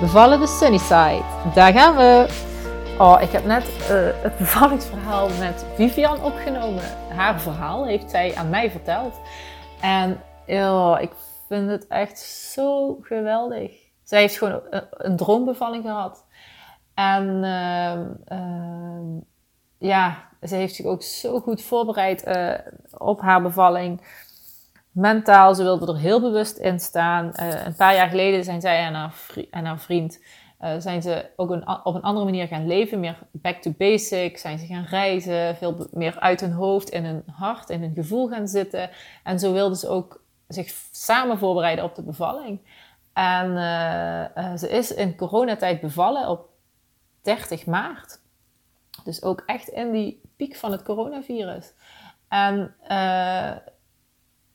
Bevallen de Sunnyside. Daar gaan we. Oh, ik heb net uh, het bevallingsverhaal met Vivian opgenomen. Haar verhaal heeft zij aan mij verteld. En oh, ik vind het echt zo geweldig. Zij heeft gewoon een, een droombevalling gehad. En uh, ja, ze heeft zich ook zo goed voorbereid uh, op haar bevalling mentaal. Ze wilde er heel bewust in staan. Uh, een paar jaar geleden zijn zij en haar, en haar vriend uh, zijn ze ook op een andere manier gaan leven. Meer back to basic. Zijn ze gaan reizen. Veel meer uit hun hoofd, in hun hart, in hun gevoel gaan zitten. En zo wilden ze ook zich samen voorbereiden op de bevalling. En uh, ze is in coronatijd bevallen op 30 maart. Dus ook echt in die piek van het coronavirus. En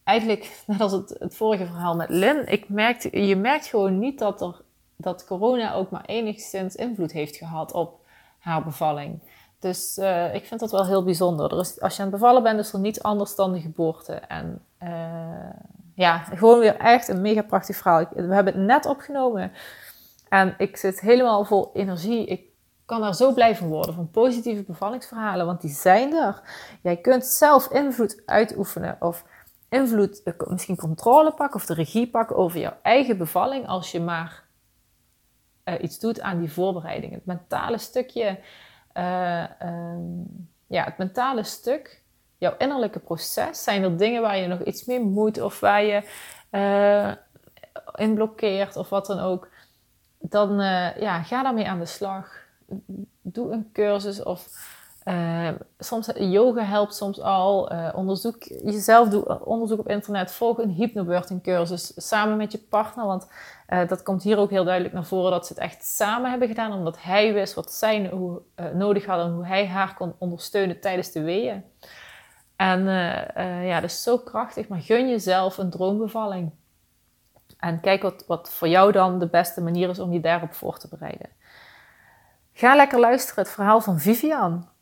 eigenlijk net als het, het vorige verhaal met Lynn, ik merkte, je merkt gewoon niet dat, er, dat corona ook maar enigszins invloed heeft gehad op haar bevalling. Dus uh, ik vind dat wel heel bijzonder. Er is, als je aan het bevallen bent, is er niets anders dan de geboorte. En uh, ja, gewoon weer echt een mega prachtig verhaal. we hebben het net opgenomen en ik zit helemaal vol energie. Ik kan daar zo blij van worden, van positieve bevallingsverhalen, want die zijn er. Jij kunt zelf invloed uitoefenen of invloed, eh, misschien controle pakken of de regie pakken over jouw eigen bevalling als je maar uh, iets doet aan die voorbereiding. Het mentale stukje, uh, ja, het mentale stuk, jouw innerlijke proces, zijn er dingen waar je nog iets mee moet of waar je in blokkeert of wat dan ook. Dan ja, ga daarmee aan de slag. Doe een cursus of uh, soms yoga helpt soms al. Uh, onderzoek jezelf, doe onderzoek op internet. Volg een hypnobirthing cursus samen met je partner. Want dat komt hier ook heel duidelijk naar voren dat ze het echt samen hebben gedaan. Omdat hij wist wat zij nodig had en hoe hij haar kon ondersteunen tijdens de weeën. En ja, dat is zo krachtig. Maar gun jezelf een droombevalling. En kijk wat, wat voor jou dan de beste manier is om je daarop voor te bereiden. Ga lekker luisteren het verhaal van Vivian.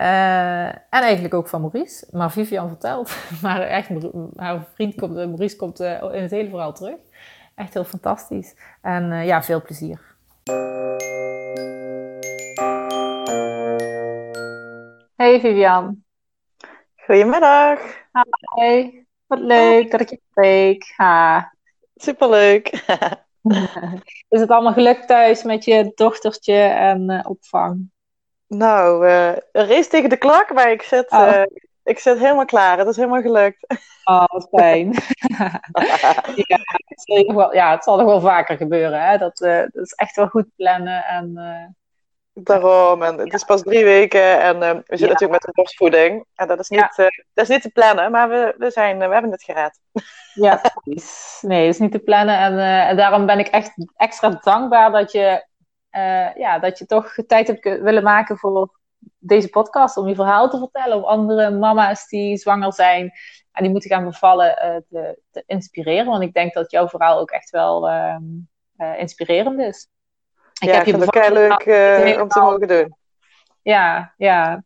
Uh, en eigenlijk ook van Maurice. Maar Vivian vertelt. Maar echt, haar vriend komt, eh, Maurice komt uh, in het hele verhaal terug. Echt heel fantastisch. En uh, ja, veel plezier. Hey Vivian. Goedemiddag. Hi. Wat leuk dat ik je spreek. Ha. Superleuk. Is het allemaal gelukt thuis met je dochtertje en opvang? Nou, uh, een race tegen de klok, maar ik zit, oh. uh, ik zit helemaal klaar. Het is helemaal gelukt. Oh, wat fijn. ja, het zal nog wel, ja, het zal nog wel vaker gebeuren. Hè? Dat, uh, dat is echt wel goed plannen. En, Daarom, en het is pas drie weken en we zitten ja. natuurlijk met de borstvoeding. En dat is niet, ja. dat is niet te plannen, maar we, we, zijn, we hebben het gered. ja, precies. Nee, het is niet te plannen. En, en daarom ben ik echt extra dankbaar dat je uh, ja, dat je toch tijd hebt willen maken voor deze podcast. Om je verhaal te vertellen. Om andere mama's die zwanger zijn en die moeten gaan bevallen uh, te, te, inspireren. Want ik denk dat jouw verhaal ook echt wel uh, inspirerend is. Ik ja, heb je het leuk om te mogen doen. Ja, ja.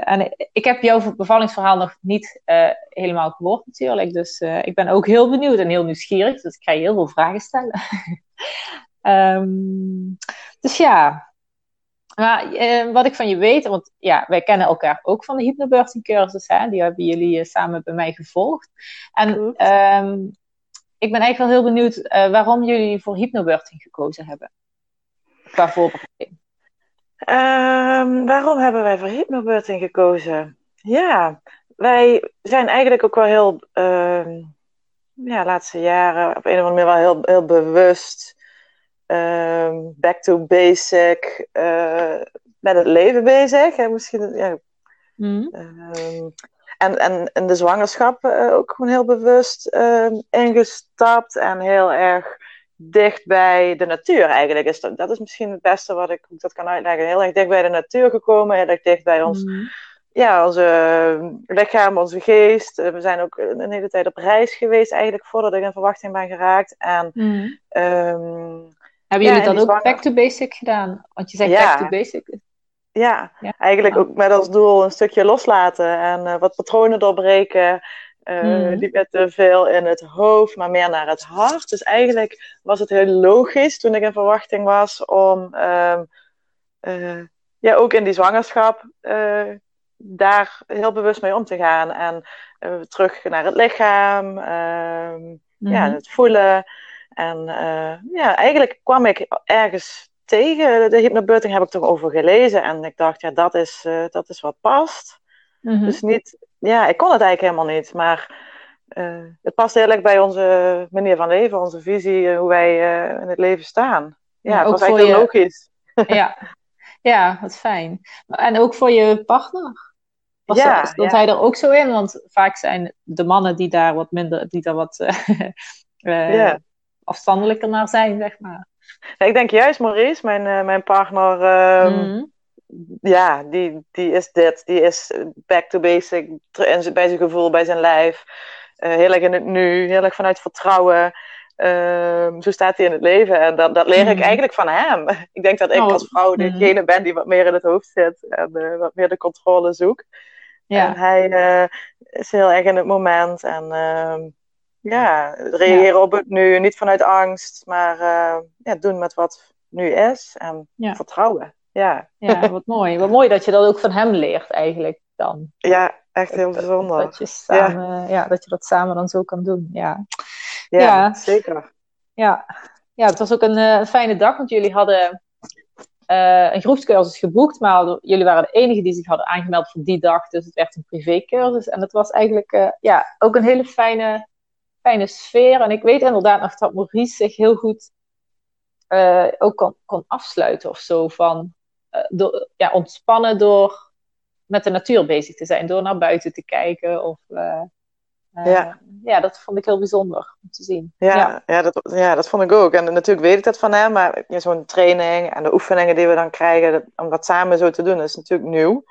en ik heb jouw bevallingsverhaal nog niet helemaal gehoord natuurlijk. Dus ik ben ook heel benieuwd en heel nieuwsgierig. Dus ik ga je heel veel vragen stellen. Um, dus ja, maar, eh, wat ik van je weet, want ja, wij kennen elkaar ook van de hypnobirthing cursus, hè? die hebben jullie uh, samen bij mij gevolgd. En um, ik ben eigenlijk wel heel benieuwd uh, waarom jullie voor hypnobirthing gekozen hebben, qua voorbereiding. Um, waarom hebben wij voor hypnobirthing gekozen? Ja, wij zijn eigenlijk ook wel heel, ja, laatste jaren op een of andere manier wel heel, heel bewust um, back to basic uh, met het leven bezig. Hè? Misschien, ja. Mm. Um, en, en in de zwangerschap uh, ook gewoon heel bewust um, ingestapt en heel erg dicht bij de natuur eigenlijk. Is dat, dat is misschien het beste wat ik dat kan uitleggen. Heel erg dicht bij de natuur gekomen, heel erg dicht bij ons, Mhm. ja, onze lichaam, onze geest. Eh, We zijn ook een hele tijd op reis geweest eigenlijk voordat ik in verwachting ben geraakt. En Mhm. ehm, Hebben jullie dan die ook zwanger- back to basic gedaan? Want je zegt Ja. back to basic. ja, eigenlijk ook met als doel een stukje loslaten en eh, wat patronen doorbreken. Eh, Mhm. Niet met te veel in het hoofd, maar meer naar het hart. Dus eigenlijk was het heel logisch toen ik in verwachting was om ehm, eh, ja, ook in die zwangerschap daar heel bewust mee om te gaan. En terug naar het lichaam, ehm, ja, Mhm. het voelen. En eh, ja, eigenlijk kwam ik ergens tegen. De hypnobirthing heb ik toch over gelezen. En ik dacht, ja, dat is, eh, dat is wat past. Mhm. Dus niet, ja, ik kon het eigenlijk helemaal niet. Maar eh, het past heel erg bij onze manier van leven, onze visie, hoe wij in het leven staan. Ja, Ja, het ook was eigenlijk heel je- logisch. Ja. ja, wat fijn. En ook voor je partner? Was Ja, dat, stond ja. hij er ook zo in? Want vaak zijn de mannen die daar wat minder, die daar wat. afstandelijker naar zijn, zeg maar. Ja, ik denk juist Maurice, mijn, eh, mijn partner, ehm, Mhm. ja, die, die is dit. Die is back to basic, zijn- bij zijn gevoel, bij zijn lijf. Eh, heel erg in het nu, heel erg vanuit vertrouwen. Ehm, zo staat hij in het leven. En dat, dat leer ik Mhm. eigenlijk van hem. Ik denk dat ik Oh, als vrouw mhm. degene ben die wat meer in het hoofd zit. En eh, wat meer de controle zoekt. En Ja. hij eh, is heel erg in het moment. En ehm, ja, reageren op het nu. Niet vanuit angst, maar eh, ja, doen met wat nu is. En Ja. vertrouwen. Ja. ja, wat mooi. Wat mooi dat je dat ook van hem leert eigenlijk dan. ja, echt heel bijzonder. Dat je, samen, ja. dat je dat samen dan zo kan doen. Ja, Ja, zeker. ja. ja het was ook een eh, fijne dag, want jullie hadden eh, een groepscursus geboekt, maar jullie waren de enige die zich hadden aangemeld voor die dag, dus het werd een privécursus. En het was eigenlijk ja, ook een hele fijne, fijne sfeer. En ik weet inderdaad nog dat Maurice zich heel goed eh, ook kon, kon afsluiten of zo van eh, door, ja, ontspannen door met de natuur bezig te zijn, door naar buiten te kijken. Of, eh, Ja. ja, dat vond ik heel bijzonder om te zien. Ja, ja. dat, ja, dat vond ik ook. En natuurlijk weet ik dat van hem, maar ja, zo'n training en de oefeningen die we dan krijgen, dat- om dat samen zo te doen, is natuurlijk nieuw.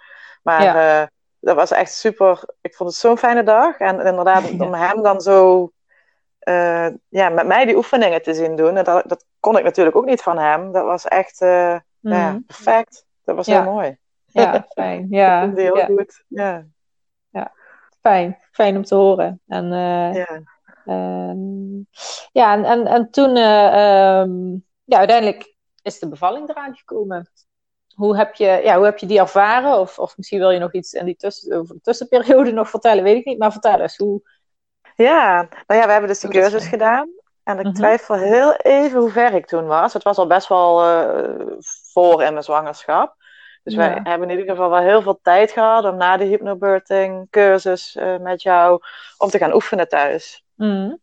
Maar Ja. dat was echt super. Ik vond het zo'n fijne dag. En inderdaad, om hem dan zo eh, ja, met mij die oefeningen te zien doen, en dat, dat kon ik natuurlijk ook niet van hem. Dat was echt eh, ja, Mhm. perfect. Dat was Ja. heel mooi. Ja, fijn. Ja, Dat heel ja, goed. Ja. fijn. Fijn om te horen. En, eh, Ja. ehm, ja, en, en, en toen, eh, ehm, ja, uiteindelijk is de bevalling eraan gekomen. Hoe heb je, ja, hoe heb je die ervaren? Of, of misschien wil je nog iets in die tussen, over de tussenperiode nog vertellen, weet ik niet. Maar vertel eens, hoe... Ja, nou ja, we hebben dus die Hoe dat cursus gedaan. En ik Mhm. twijfel heel even hoe ver ik toen was. Het was al best wel eh, voor in mijn zwangerschap. Dus wij hebben in ieder geval wel heel veel tijd gehad om na de hypnobirthing cursus eh, met jou, om te gaan oefenen thuis. Mhm.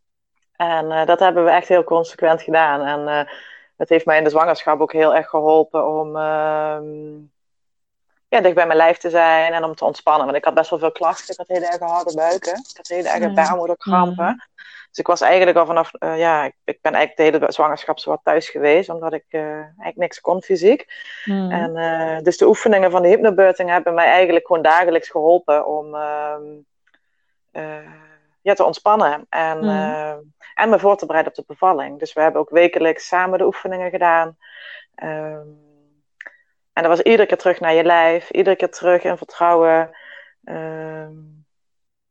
En eh, dat hebben we echt heel consequent gedaan. En het heeft mij in de zwangerschap ook heel erg geholpen om ehm, ja, dicht bij mijn lijf te zijn en om te ontspannen. Want ik had best wel veel klachten. Ik had hele erg harde buiken. Ik had hele erge Mm. baarmoederkrampen. Dus ik was eigenlijk al vanaf, eh, ja, ik, ik ben eigenlijk de hele zwangerschap zo wat thuis geweest, omdat ik eh, eigenlijk niks kon fysiek. Mhm. En, eh, dus de oefeningen van de hypnobirthing hebben mij eigenlijk gewoon dagelijks geholpen om ehm, eh, ja, te ontspannen en, eh, en me voor te bereiden op de bevalling. Dus we hebben ook wekelijks samen de oefeningen gedaan. Ehm, en dat was iedere keer terug naar je lijf, iedere keer terug in vertrouwen. Ehm,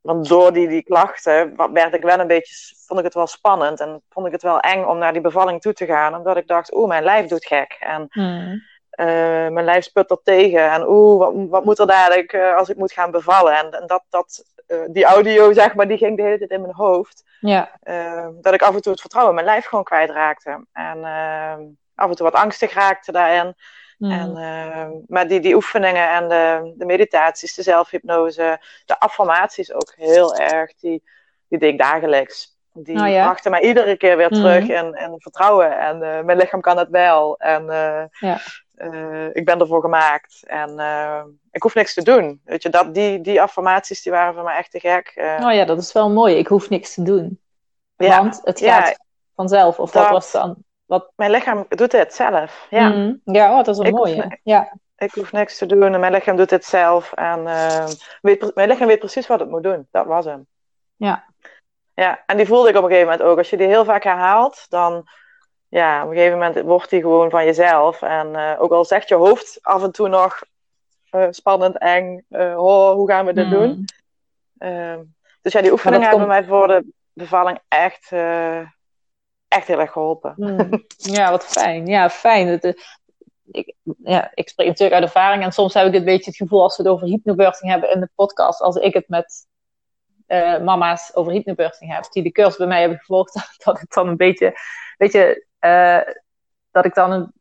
want door die, die klachten werd ik wel een beetje, vond ik het wel spannend en vond ik het wel eng om naar die bevalling toe te gaan. Omdat ik dacht, oeh, mijn lijf doet gek. En Mhm. eh, mijn lijf sput er tegen. En oeh, wat, wat moet er dadelijk eh, als ik moet gaan bevallen? En, en dat, dat, eh, die audio, zeg maar, die ging de hele tijd in mijn hoofd. Ja. Eh, dat ik af en toe het vertrouwen in mijn lijf gewoon kwijtraakte. En eh, af en toe wat angstig raakte daarin. Mhm. En, eh, maar die, die oefeningen en de, de meditaties, de zelfhypnose, de affirmaties ook heel erg, die, die deed ik dagelijks. Die Oh ja? brachten mij iedere keer weer Mhm. terug in, in vertrouwen. En eh, mijn lichaam kan het wel. En eh, Ja. eh, ik ben ervoor gemaakt. En ik hoef niks te doen. Weet je, dat, die, die affirmaties die waren voor mij echt te gek. Oh ja, dat is wel mooi. Ik hoef niks te doen. ja, Want het gaat vanzelf. Of wat dat- was dan? Wat... Mijn lichaam doet het zelf, ja. Mm. Ja, oh, dat is een mooie. Ja. Ik hoef niks te doen en mijn lichaam doet het zelf. En uh, weet, mijn lichaam weet precies wat het moet doen. Dat was hem. Ja. Ja, en die voelde ik op een gegeven moment ook. Als je die heel vaak herhaalt, dan ja, op een gegeven moment wordt die gewoon van jezelf. En uh, ook al zegt je hoofd af en toe nog uh, spannend, eng, oh, hoe gaan we dit mm. doen? Ehm, dus ja, die oefeningen hebben mij voor de bevalling echt, echt heel erg geholpen. Mm. Ja, wat fijn. Ja, fijn. Dat, ik, ja, ik spreek natuurlijk uit ervaring en soms heb ik een beetje het gevoel als we het over hypnobirthing hebben in de podcast, als ik het met uh, mama's over hypnobirthing heb, die de cursus bij mij hebben gevolgd, dat ik dan een beetje, weet je, uh, dat ik dan een,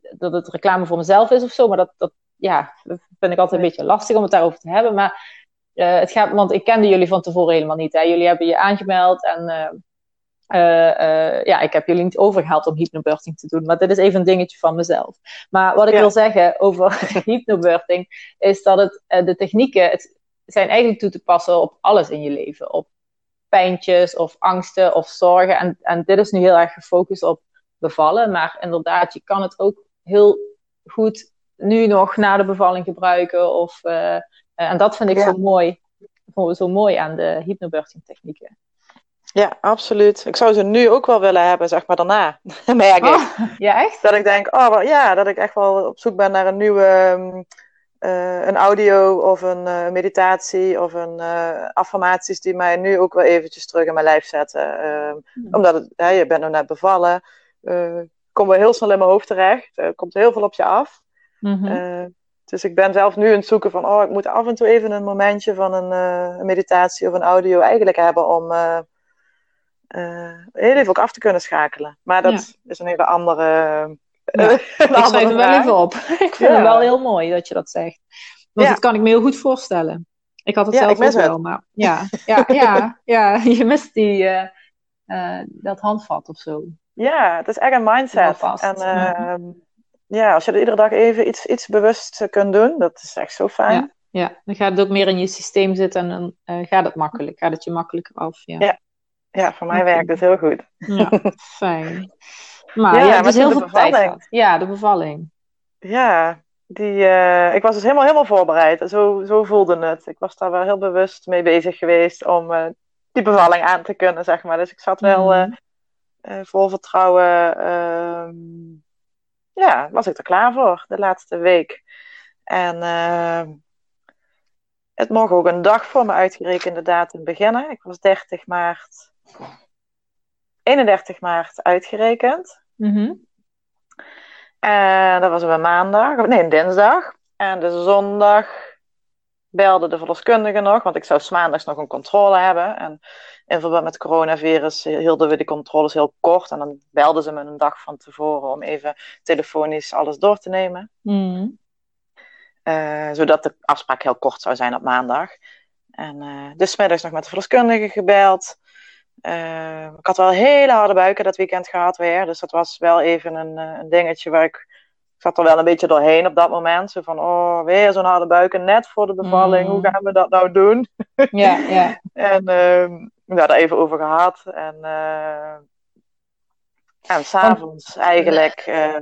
dat het reclame voor mezelf is of zo, maar dat, dat ja, vind ik altijd een beetje lastig om het daarover te hebben. Maar uh, het gaat, want ik kende jullie van tevoren helemaal niet. Hè. Jullie hebben je aangemeld en uh, ja, ik heb jullie niet overgehaald om hypnobirthing te doen, maar dit is even een dingetje van mezelf. Maar wat ik wil zeggen over hypnobirthing is dat het, de technieken het zijn eigenlijk toe te passen op alles in je leven. Op pijntjes of angsten of zorgen. En, en dit is nu heel erg gefocust op bevallen, maar inderdaad, je kan het ook heel goed nu nog na de bevalling gebruiken. Of, en dat vind ik zo mooi. Zo mooi aan de hypnobirthing technieken. Ja, absoluut. Ik zou ze nu ook wel willen hebben, zeg maar daarna. merk ik. Oh, ja, echt? Dat ik denk, oh ja, dat ik echt wel op zoek ben naar een nieuwe uh, een audio of een uh, meditatie of een uh, affirmaties die mij nu ook wel eventjes terug in mijn lijf zetten. Ehm, hmm. Omdat het, hè, je bent nog net bevallen, komt wel heel snel in mijn hoofd terecht. Er komt heel veel op je af. Mm dus ik ben zelf nu aan het zoeken van, oh, ik moet af en toe even een momentje van een, een meditatie of een audio eigenlijk hebben om uh, heel even ook af te kunnen schakelen. Maar dat is een hele andere. Ja, ik schrijf hem wel even op. ik vind het wel heel mooi dat je dat zegt. Want dat kan ik me heel goed voorstellen. Ik had het zelf ook wel, maar ja, ja, ja, ja, je mist die, uh, uh, dat handvat of zo. Ja, het is echt een mindset. En ehm, ja, als je er iedere dag even iets, iets bewust kunt doen, dat is echt zo fijn. Ja, dan gaat het ook meer in je systeem zitten en dan gaat het makkelijk, gaat het je makkelijker af. ja. Ja, voor mij werkt het heel goed. Ja, fijn. Maar ja, ja het is heel veel tijd Ja, de bevalling. Ja, die, uh, ik was dus helemaal, helemaal voorbereid. Zo, zo voelde het. Ik was daar wel heel bewust mee bezig geweest om uh, die bevalling aan te kunnen, zeg maar. Dus ik zat wel uh, vol vertrouwen. Ehm, ja, was ik er klaar voor de laatste week. En ehm, het mocht ook een dag voor me uitgerekende datum beginnen. Ik was 30 maart 31 maart uitgerekend. Mm En dat was een maandag, nee, een dinsdag. En de zondag belde de verloskundige nog, want ik zou maandags nog een controle hebben. En in verband met het coronavirus hielden we die controles heel kort. En dan belden ze me een dag van tevoren om even telefonisch alles door te nemen. Mm. Uh, zodat de afspraak heel kort zou zijn op maandag. En uh, dus middags nog met de verloskundige gebeld. Uh, ik had wel hele harde buiken dat weekend gehad weer. Dus dat was wel even een, eh, een dingetje waar ik... Ik zat er wel een beetje doorheen op dat moment. Zo van, oh, weer zo'n harde buiken net voor de bevalling. Hoe mm. gaan we dat nou doen? Ja, ja. en uh, we hadden even over gehad. En, uh, en s'avonds eigenlijk... Uh,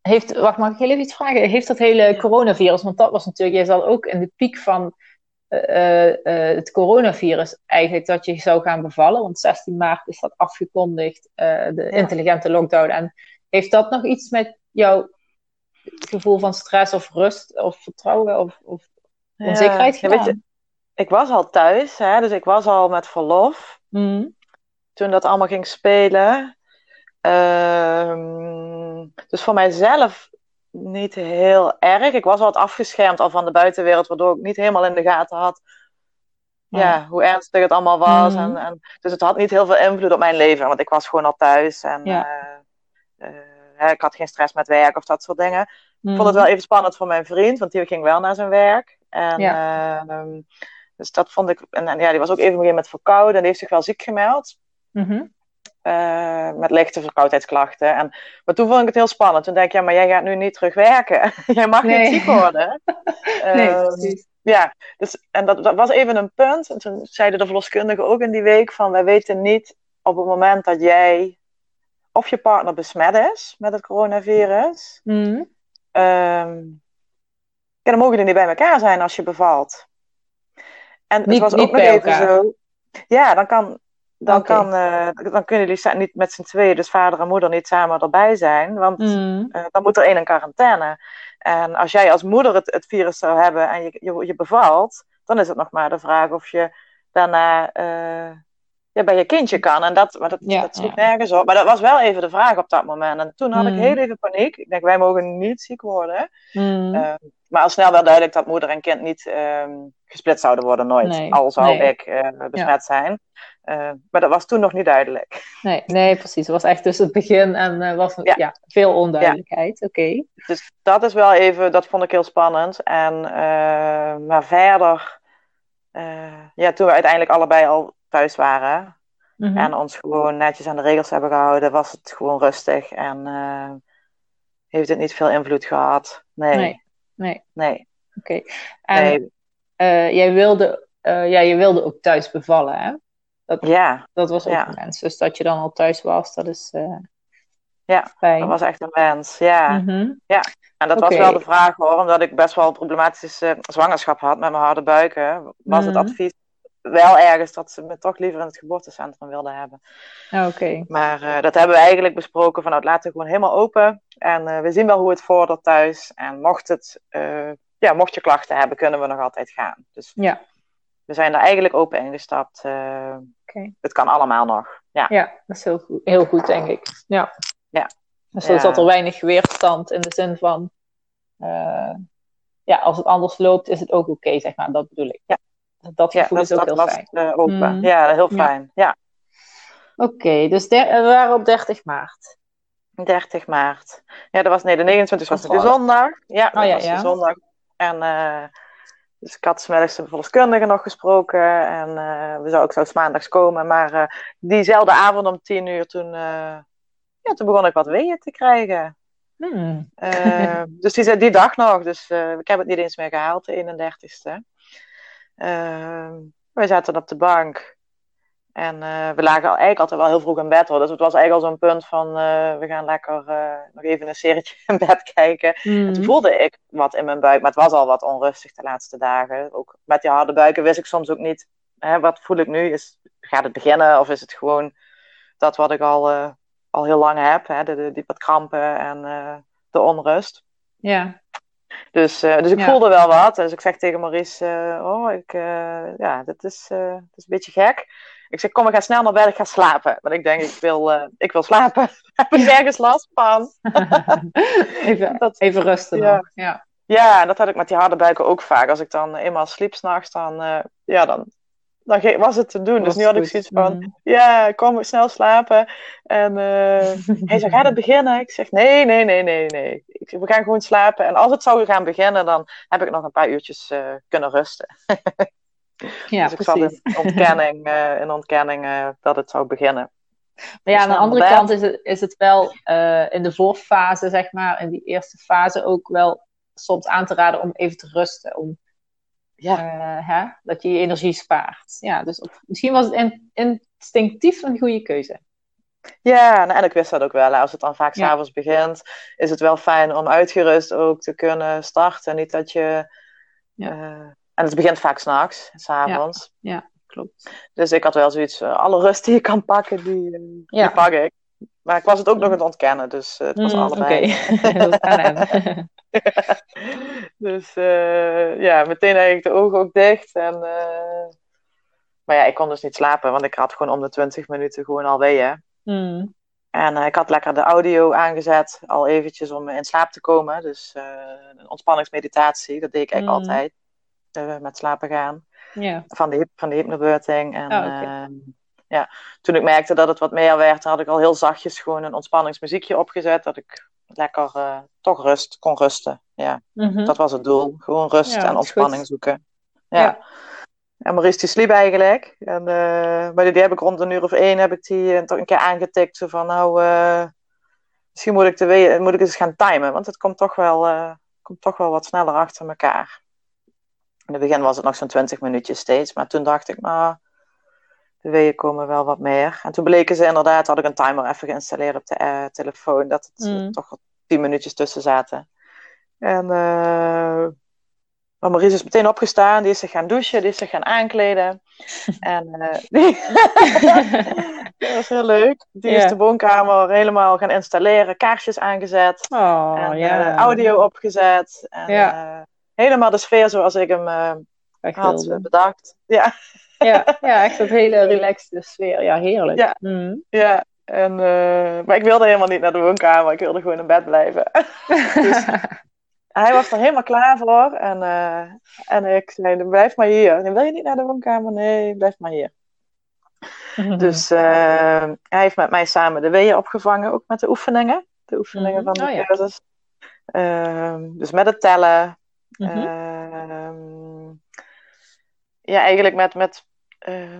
heeft, wacht, mag ik heel even iets vragen? Heeft dat hele coronavirus, want dat was natuurlijk, jij zat ook in de piek van uh, uh, het coronavirus eigenlijk dat je zou gaan bevallen. Want 16 maart is dat afgekondigd, uh, de intelligente lockdown. En heeft dat nog iets met jouw gevoel van stress of rust of vertrouwen of, of onzekerheid gedaan? Ja, weet je, ik was al thuis, hè, dus ik was al met verlof. Mm. Toen dat allemaal ging spelen. Ehm, dus voor mijzelf niet heel erg. Ik was wat afgeschermd al van de buitenwereld, waardoor ik niet helemaal in de gaten had ja, hoe ernstig het allemaal was. Mhm. En, en, dus het had niet heel veel invloed op mijn leven, want ik was gewoon al thuis. En uh, uh, ik had geen stress met werk of dat soort dingen. Ik vond het mhm. wel even spannend voor mijn vriend, want die ging wel naar zijn werk. En, uh, dus dat vond ik. En, en, ja, die was ook even met verkouden en die heeft zich wel ziek gemeld. Mm uh, met lichte verkoudheidsklachten. En, maar toen vond ik het heel spannend. Toen denk ik, ja, maar jij gaat nu niet terug werken. jij mag niet ziek worden. nee, uh, precies. Ja, dus, en dat, dat, was even een punt. En toen zeiden de verloskundigen ook in die week van, wij weten niet op het moment dat jij of je partner besmet is met het coronavirus. Mm. Ehm, ja, dan mogen die niet bij elkaar zijn als je bevalt. En Niet- het was niet ook nog bij even elkaar. zo. Ja, dan kan. Dan, kan, eh, dan kunnen jullie niet met z'n tweeën, dus vader en moeder, niet samen erbij zijn. Want Mm. eh, dan moet er één in quarantaine. En als jij als moeder het, het virus zou hebben en je, je, je bevalt, dan is het nog maar de vraag of je daarna eh, ja, bij je kindje kan. En dat, maar dat, Ja, dat ja. nergens op. Maar dat was wel even de vraag op dat moment. En toen had ik Mm. heel even paniek. Ik denk, wij mogen niet ziek worden. Mm. Eh, maar al snel wel duidelijk dat moeder en kind niet ehm gesplit zouden worden, nooit. Nee, Al zou nee. ik eh, besmet zijn. Eh, maar dat was toen nog niet duidelijk. Nee, nee, precies. Het was echt dus het begin en eh, was ja. Ja. veel onduidelijkheid. Oké. Dus dat is wel even, dat vond ik heel spannend. En, eh, maar verder, ja, toen we uiteindelijk allebei al thuis waren Mhm. en ons gewoon netjes aan de regels hebben gehouden, was het gewoon rustig en eh, heeft het niet veel invloed gehad. Nee, Nee, nee. nee, Oké. En nee. eh, jij wilde, eh, ja, je wilde ook thuis bevallen, hè? Ja, Dat was ook Ja. een wens. Dus dat je dan al thuis was, dat is Ja, fijn. dat was echt een wens. Ja. Mhm. En dat was wel de vraag hoor, omdat ik best wel een problematische zwangerschap had met mijn harde buiken. Was het Mhm. advies wel ergens dat ze me toch liever in het geboortecentrum wilden hebben. Ah, Oké. Maar eh, dat hebben we eigenlijk besproken van nou, laten we gewoon helemaal open. En eh, we zien wel hoe het vordert thuis. En mocht, het, eh, ja, mocht je klachten hebben, kunnen we nog altijd gaan. Dus Ja. we zijn er eigenlijk open ingestapt. Oké. Het kan allemaal nog. Ja, Ja, dat is heel goed, heel goed denk ik. Ja. Ja. Dus Ja. zat er weinig weerstand in de zin van, ja, als het anders loopt, is het ook oké, zeg maar. Dat bedoel ik. Ja. Dat ja gevoel dat, is ook dat heel was fijn. eh, open. Mm. Ja, heel fijn. Ja. Oké, dus der- we waren op 30 maart. 30 maart. Ja, dat was, nee, de 29 was de zondag. Ja, dat Oh, ja, was ja. de zondag. En eh, dus ik had 's middags de verloskundige nog gesproken. En eh, we zou ook zo maandags komen. Maar eh, diezelfde avond om 10 uur, toen, eh, ja, toen begon ik wat weeën te krijgen. Hmm. Eh, dus die, die dag nog. Dus eh, ik heb het niet eens meer gehaald, de 31ste. Eh, we zaten op de bank. En eh, we lagen al, eigenlijk altijd wel heel vroeg in bed hoor. Dus het was eigenlijk al zo'n punt van eh, we gaan lekker eh, nog even een serietje in bed kijken. En toen voelde ik wat in mijn buik, maar het was al wat onrustig de laatste dagen. Ook met die harde buiken wist ik soms ook niet, hè, wat voel ik nu? Is, gaat het beginnen of is het gewoon dat wat ik al, al heel lang heb? Hè? De, de, die wat krampen en de onrust. Ja, Dus, eh, dus ik Ja. voelde wel wat. Dus ik zeg tegen Maurice, eh, oh, ik, eh, ja, dit is, eh, dit is een beetje gek. Ik zeg, kom, we gaan snel naar bed, ik ga slapen. Want ik denk, ik wil, eh, ik wil slapen. heb ik nergens last van. even, Dat- even rusten Ja. nog. Ja. Ja, en dat had ik met die harde buiken ook vaak. Als ik dan eenmaal sliep s'nachts, dan, eh, ja, dan, dan was het te doen. dus nu had ik zoiets van, Hmm. ja, kom snel slapen. En eh, hij zei, gaat het beginnen? Ik zeg, nee, nee, nee, nee, nee. Ik zeg, we gaan gewoon slapen. En als het zou gaan beginnen, dan heb ik nog een paar uurtjes eh, kunnen rusten. Ja, dus ik zat precies. in ontkenning, eh, in ontkenning dat het zou beginnen. Maar ja, aan de snel andere kant is het, is het wel in de voorfase, zeg maar, in die eerste fase ook wel soms aan te raden om even te rusten. Om, Ja. eh, hè, dat je je energie spaart. Ja, dus op- misschien was het in- instinctief een goede keuze. Ja, en, en ik wist dat ook wel. Als het dan vaak Ja. s'avonds begint, is het wel fijn om uitgerust ook te kunnen starten. Niet dat je... Ja. eh, en het begint vaak s'nachts, s'avonds. Klopt. Dus ik had wel zoiets, eh, alle rust die je kan pakken, die, Ja. die pak ik. Maar ik was het ook nog aan het ontkennen, dus eh, het was Mm, allebei. Oké, dus eh, ja, meteen eigenlijk de ogen ook dicht. En, eh, maar ja, ik kon dus niet slapen, want ik had gewoon om de 20 minuten gewoon al weeën. Mm, En ik had lekker de audio aangezet, al eventjes om in slaap te komen. Dus een ontspanningsmeditatie, dat deed ik eigenlijk Mm. altijd. met slapen gaan. Van de, van de hypnobirthing. En Oh. Ja, toen ik merkte dat het wat meer werd, had ik al heel zachtjes gewoon een ontspanningsmuziekje opgezet. Dat ik lekker eh, toch rust kon rusten. Ja, Mhm. dat was het doel. Gewoon rust Ja, en ontspanning goed. zoeken. Ja. Ja. En Maurice die sliep eigenlijk. En, eh, maar die, heb ik rond een uur of één heb ik die eh, toch een keer aangetikt. Zo van nou, misschien moet ik, de moet ik eens gaan timen. Want het komt toch wel, komt toch wel wat sneller achter elkaar. In het begin was het nog zo'n 20 minuutjes steeds. Maar toen dacht ik, nou, de weeën komen wel wat meer. En toen bleken ze inderdaad, had ik een timer even geïnstalleerd op de uh, telefoon, dat het Mm. toch tien minuutjes tussen zaten. En uh, Maurice is meteen opgestaan, die is zich gaan douchen, die is zich gaan aankleden. en uh, die... dat was heel leuk. Die is de woonkamer helemaal gaan installeren, kaarsjes aangezet, Oh, en, eh, audio opgezet. En, eh, helemaal de sfeer zoals ik hem eh, had bedacht. Ja, Ja, ja, echt dat hele relaxed sfeer. Ja, heerlijk. Ja. Mm. ja. En, eh, maar ik wilde helemaal niet naar de woonkamer, ik wilde gewoon in bed blijven. Dus- Hij was er helemaal klaar voor. En, eh, en ik zei, blijf maar hier. En, wil je niet naar de woonkamer? Nee, blijf maar hier. Dus eh, hij heeft met mij samen de weeën opgevangen, ook met de oefeningen. De oefeningen Mhm. van de Oh cursus. Ehm, dus met het tellen. Mhm. Ehm, ja, eigenlijk met, met eh,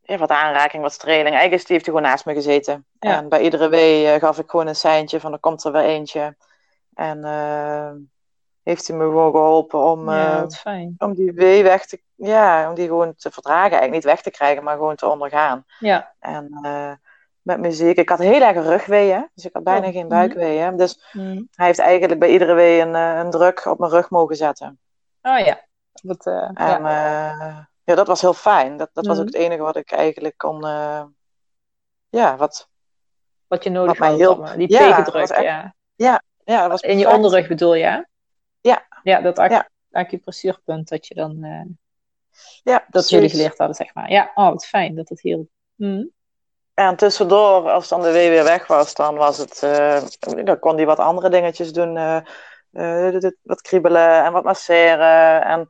ja, wat aanraking, wat streling. Eigenlijk heeft hij gewoon naast me gezeten. Ja. En bij iedere wee eh, gaf ik gewoon een seintje van er komt er weer eentje. En eh, heeft hij me gewoon geholpen om, ja, om die wee weg te, ja, om die gewoon te verdragen. Eigenlijk niet weg te krijgen, maar gewoon te ondergaan. Ja. En met muziek. Ik had heel erg rugweeën, dus ik had bijna Oh, geen buikweeën. Dus Mm. hij heeft eigenlijk bij iedere wee een, een druk op mijn rug mogen zetten. Oh ja. Eh, En ja. ja. ja, dat was heel fijn. Dat, dat was Mhm. ook het enige wat ik eigenlijk kon. eh, ja, wat, Wat je nodig had. allemaal. Die Ja, echt ja. ja, dat was In je onderrug bedoel je? hè? Ja. Ja, dat ac Ja. acupressuurpunt dat je dan... eh, Ja, dat jullie geleerd hadden, zeg maar. Ja, oh, wat fijn dat het hielp. Mm. En tussendoor, als dan de wee weer weg was, dan was het. eh, dan kon hij wat andere dingetjes doen. eh, eh, wat kriebelen en wat masseren. En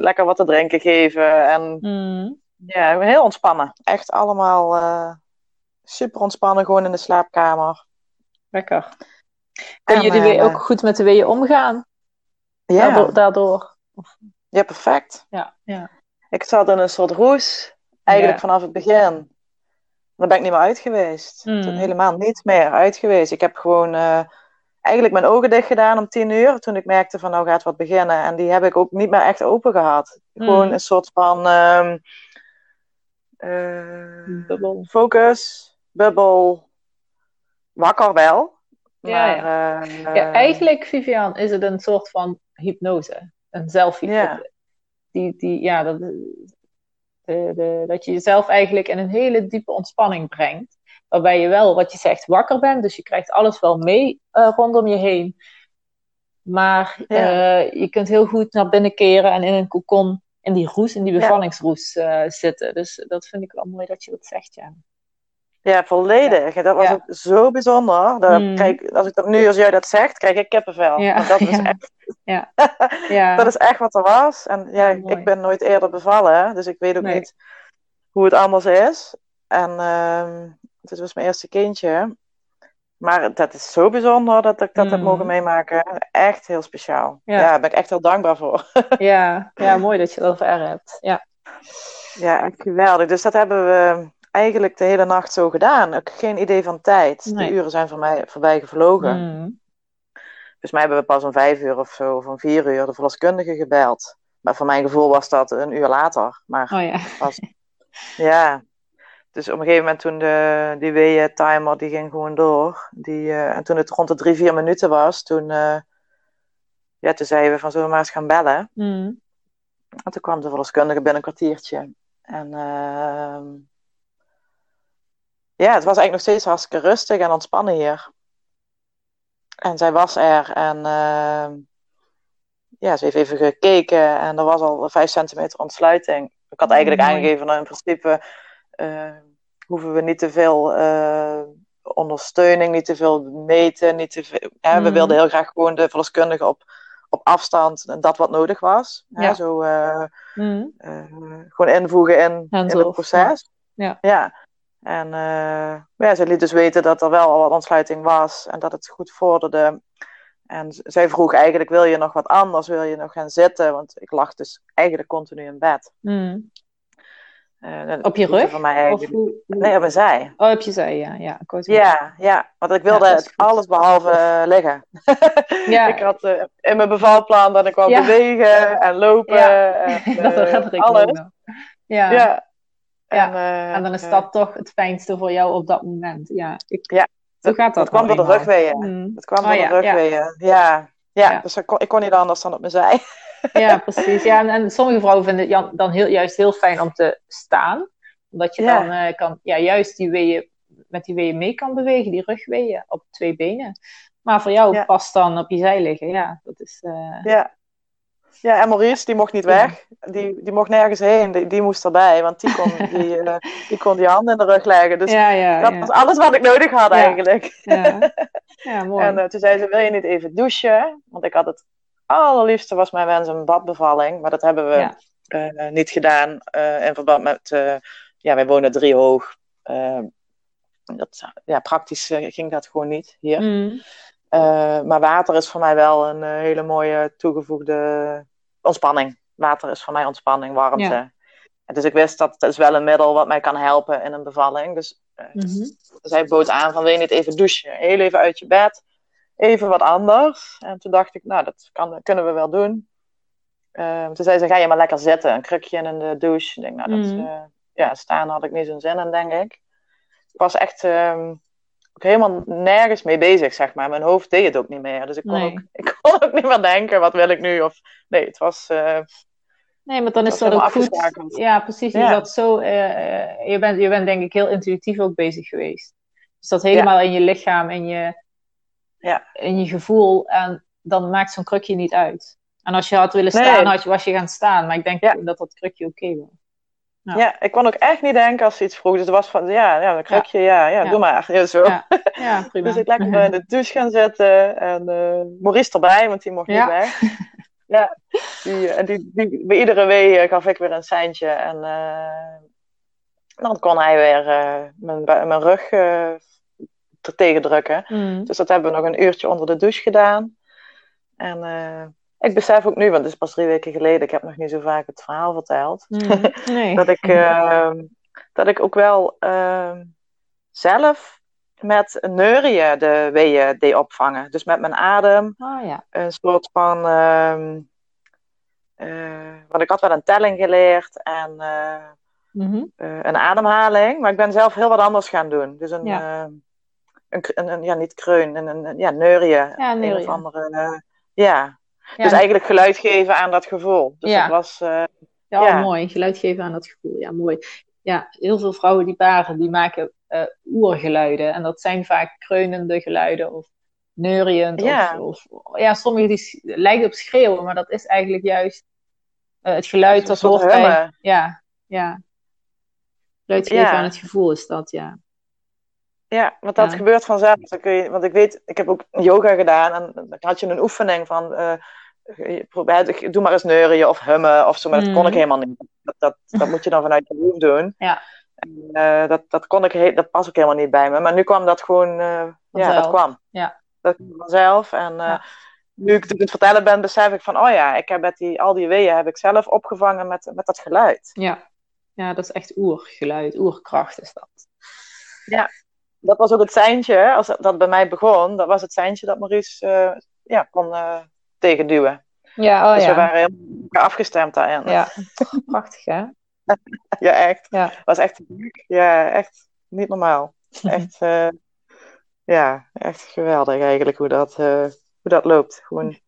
lekker wat te drinken geven. En Mm. ja, heel ontspannen. Echt allemaal eh, super ontspannen, gewoon in de slaapkamer. Lekker. Kunnen En, jullie weer eh, ook goed met de weeën omgaan? Ja, Daardoor? daardoor? ja, perfect. Ja, ja. Ik zat in een soort roes, eigenlijk Ja. vanaf het begin. Dan ben ik niet meer uit geweest. Mm. Helemaal niet meer uit geweest. Ik heb gewoon eigenlijk mijn ogen dicht gedaan om tien uur. Toen ik merkte van nou gaat wat beginnen. En die heb ik ook niet meer echt open gehad. Mm. Gewoon een soort van Bubbel. focus, bubbel, wakker wel. Ja, Maar, eh, Ja, eigenlijk, Vivian, is het een soort van hypnose. Een zelfhypnose. Ja. Die, die, ja, dat, de, de, dat je jezelf eigenlijk in een hele diepe ontspanning brengt. Waarbij je wel, wat je zegt, wakker bent. Dus je krijgt alles wel mee eh, rondom je heen. Maar Ja. eh, je kunt heel goed naar binnen keren en in een cocon, in die roes, in die Ja. bevallingsroes eh, zitten. Dus dat vind ik wel mooi dat je dat zegt, ja. Ja, volledig. Dat was Ja. ook zo bijzonder. Dat, Mm. kijk, als ik dat nu, als jij dat zegt, krijg ik kippenvel. Ja, Want dat is ja. echt Ja. ja. Dat is echt wat er was. En ja, Ja, ik ben nooit eerder bevallen, dus ik weet ook Nee. niet hoe het anders is. En ehm, het was mijn eerste kindje. Maar dat is zo bijzonder dat ik dat heb Mm. mogen meemaken. Echt heel speciaal. Ja. Ja, daar ben ik echt heel dankbaar voor. Ja, ja, mooi dat je dat ervaren hebt. Ja. ja, echt geweldig. Dus dat hebben we eigenlijk de hele nacht zo gedaan. Ook geen idee van tijd. Nee. De uren zijn voor mij voorbij gevlogen. Mm. Dus mij hebben we pas om vijf uur of zo, of om vier uur, de verloskundige gebeld. Maar voor mijn gevoel was dat een uur later. Maar Oh ja. Ja, dus op een gegeven moment toen de, die weeën-timer, die ging gewoon door. Die, eh, en toen het rond de drie, vier minuten was, toen, eh, ja, toen zeiden we van zullen we maar eens gaan bellen. Mm. En toen kwam de verloskundige binnen een kwartiertje. En ehm, ja, het was eigenlijk nog steeds hartstikke rustig en ontspannen hier. En zij was er en ehm, ja, ze heeft even gekeken en er was al vijf centimeter ontsluiting. Ik had eigenlijk mooi. aangegeven, nou in principe hoeven we niet te veel eh, ondersteuning, niet te veel meten, niet te veel. hè, We Mhm. wilden heel graag gewoon de verloskundige op, op afstand en dat wat nodig was. hè, Ja. zo eh, Mm. eh, gewoon invoegen in, in het proces. Ja. ja. En eh, maar ja, ze liet dus weten dat er wel al wat ontsluiting was en dat het goed vorderde. En zij vroeg eigenlijk, wil je nog wat anders? Wil je nog gaan zitten? Want ik lag dus eigenlijk continu in bed. Mm. Eh, Op je rug? Mij Of hoe, hoe- Nee, op mijn zij. Oh, heb je zij, ja. Ja, Ja, ja, want ik wilde Ja, het alles behalve eh, liggen. Ja. ik had eh, in mijn bevalplan dat ik wou Ja. bewegen en lopen. Ja. En, dat ik me alles. ook. Ja. Ja. En, En dan is dat toch het fijnste voor jou op dat moment. Ja, ik, Ja, zo gaat dat. Het kwam door de rugweeën. Mm. Het kwam Oh door de ja. rugweeën. Ja. Ja, Ja. dus ik kon, ik kon niet anders dan op mijn zij. Ja, precies. Ja, en, en sommige vrouwen vinden het dan heel, juist heel fijn om te staan. Omdat je Ja. dan eh, kan, ja, juist die weeën, met die weeën mee kan bewegen, die rugweeën op twee benen. Maar voor jou Ja. past dan op je zij liggen. Ja, dat is. eh, Ja. Ja, en Maurice, die mocht niet weg. Die, die mocht nergens heen. Die, die moest erbij, want die kon die, eh, die kon die handen in de rug leggen. Dus ja, ja, dat ja. was alles wat ik nodig had eigenlijk. ja. Ja, mooi. En toen zei ze, wil je niet even douchen? Want ik had het allerliefste, was mijn wens een badbevalling. Maar dat hebben we Ja. eh, niet gedaan eh, in verband met... eh, ja, wij wonen driehoog. Eh, dat, ja, praktisch ging dat gewoon niet hier. Mm. Maar water is voor mij wel een hele mooie toegevoegde ontspanning. Water is voor mij ontspanning, warmte. Ja. Dus ik wist dat het is wel een middel wat mij kan helpen in een bevalling. Dus zij bood aan van wil je niet even douchen? Heel even uit je bed. Even wat anders. En toen dacht ik, nou dat kan, kunnen we wel doen. Eh, toen zei ze, ga je maar lekker zitten. Een krukje in de douche. Ik denk, nou dat, Mhm. eh, ja, staan had ik niet zo'n zin in, denk ik. Ik was echt ehm, ook helemaal nergens mee bezig, zeg maar. Mijn hoofd deed het ook niet meer. Dus ik kon, Nee. ook, ik kon ook niet meer denken, wat wil ik nu? Of, nee, het was... eh, Nee, maar dan is Dat ook goed. Ja, precies. Je, Ja. zat zo, eh, je, bent, je bent denk ik heel intuïtief ook bezig geweest. Dus dat helemaal in je lichaam, in je, Ja. in je gevoel. En dan maakt zo'n krukje niet uit. En als je had willen Nee. staan, had je, was je gaan staan. Maar ik denk Ja. dat dat krukje oké was. Ja. ja. ik kon ook echt niet denken als ze iets vroeg. Dus het was van, ja, ja een krukje, ja, ja, doe maar. Ja, zo. Ja, ja prima. Dus ik lekker in de douche gaan zitten. En eh, Maurice erbij, want die mocht niet weg. Ja, die, en die, die, bij iedere wee eh, gaf ik weer een seintje. En eh, dan kon hij weer eh, mijn, mijn rug eh er tegen drukken. Mm. Dus dat hebben we nog een uurtje onder de douche gedaan. En eh, ik besef ook nu, want het is pas drie weken geleden, ik heb nog niet zo vaak het verhaal verteld. Mm. Nee. Dat ik, eh, dat ik ook wel eh, zelf met neurieën de weeën deed opvangen. Dus met mijn adem Oh ja. een soort van. ehm, eh, want ik had wel een telling geleerd en eh, Mhm. een ademhaling, maar ik ben zelf heel wat anders gaan doen. Dus een, Ja. Een, k- een, een- ja, niet kreun, een, een, ja, neurieën. Ja, Een neurieën. of andere. eh, ja. Ja, dus eigenlijk geluid geven aan dat gevoel. Dus Ja. dat was. eh, Ja, Ja. mooi. Geluid geven aan dat gevoel. Ja, mooi. Ja, heel veel vrouwen die paren, die maken eh, oergeluiden. En dat zijn vaak kreunende geluiden of neuriënd. Ja. Of, of, ja, sommige die lijken op schreeuwen, maar dat is eigenlijk juist het geluid dat hoort bij... Ja, ja. Geluid geven aan het gevoel is dat, ja. Ja, want dat Ja. gebeurt vanzelf. Dan kun je, want ik weet, ik heb ook yoga gedaan en dan had je een oefening van. eh, je probeert, doe maar eens neurien of hummen of zo, maar dat kon ik Mhm. helemaal niet. Dat, dat, dat moet je dan vanuit je hoofd doen. Ja. En, eh, dat, dat kon ik, dat pas ook helemaal niet bij me. Maar nu kwam dat gewoon, eh, ja, dat kwam. Ja. Dat kwam vanzelf. En eh, Ja. nu ik het vertellen ben, besef ik van, oh ja, ik heb met die, al die weeën heb ik zelf opgevangen met, met dat geluid. Ja. ja, dat is echt oergeluid, oerkracht is dat. Dat was ook het seintje, als dat bij mij begon, dat was het seintje dat Maurice eh, ja, kon eh, tegenduwen. Ja, oh dus we ja. waren helemaal afgestemd daarin. Ja, prachtig hè? Ja, echt. Ja. Het was echt, ja, echt niet normaal. Echt, eh, ja, echt geweldig eigenlijk hoe dat, hoe dat loopt. Gewoon,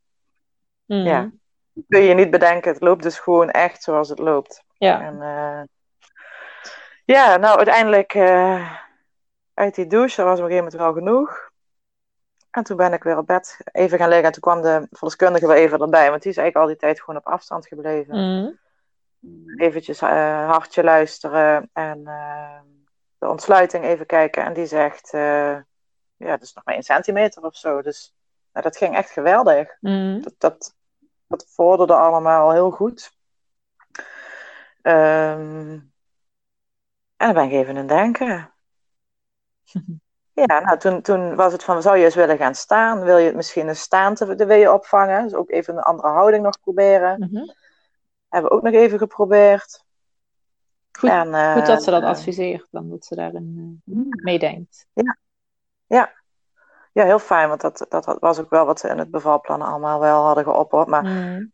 Mhm. Ja. kun je niet bedenken, het loopt dus gewoon echt zoals het loopt. Ja. En ja, nou uiteindelijk uit die douche, dat was op een gegeven moment wel genoeg. En toen ben ik weer op bed even gaan liggen. En toen kwam de verloskundige weer even erbij. Want die is eigenlijk al die tijd gewoon op afstand gebleven. Mhm. Eventjes eh, hartje luisteren en eh, de ontsluiting even kijken. En die zegt, eh, ja, dat is nog maar één centimeter of zo. Dus nou, dat ging echt geweldig. Mhm. Dat, dat, dat vorderde allemaal heel goed. Ehm, en dan ben ik even aan het denken. Ja, nou, toen, toen was het van, zou je eens willen gaan staan? Wil je het misschien eens staan te, de weeën opvangen? Dus ook even een andere houding nog proberen. Mhm. Hebben we ook nog even geprobeerd. Goed, En, Goed dat ze dat eh, adviseert, dan dat ze daarin eh, meedenkt. Ja, heel fijn, want dat, dat was ook wel wat ze in het bevalplan allemaal wel hadden geopperd. Maar Mhm.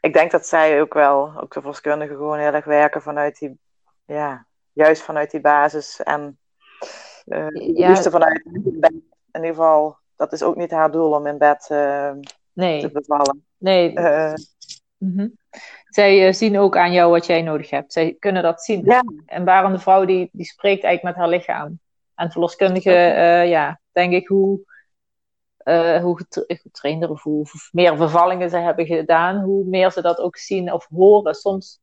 ik denk dat zij ook wel, ook de verloskundigen, gewoon heel erg werken vanuit die ja, juist vanuit die basis en uh, Ja. vanuit bed. In ieder geval, dat is ook niet haar doel om in bed eh, te Nee, bevallen. nee. Mhm. Zij zien ook aan jou wat jij nodig hebt. Zij kunnen dat zien. ja, En barende vrouw die, die spreekt eigenlijk met haar lichaam. En verloskundige, ja, denk ik hoe, hoe getra- getrainder of hoe meer bevallingen ze hebben gedaan, hoe meer ze dat ook zien of horen. Soms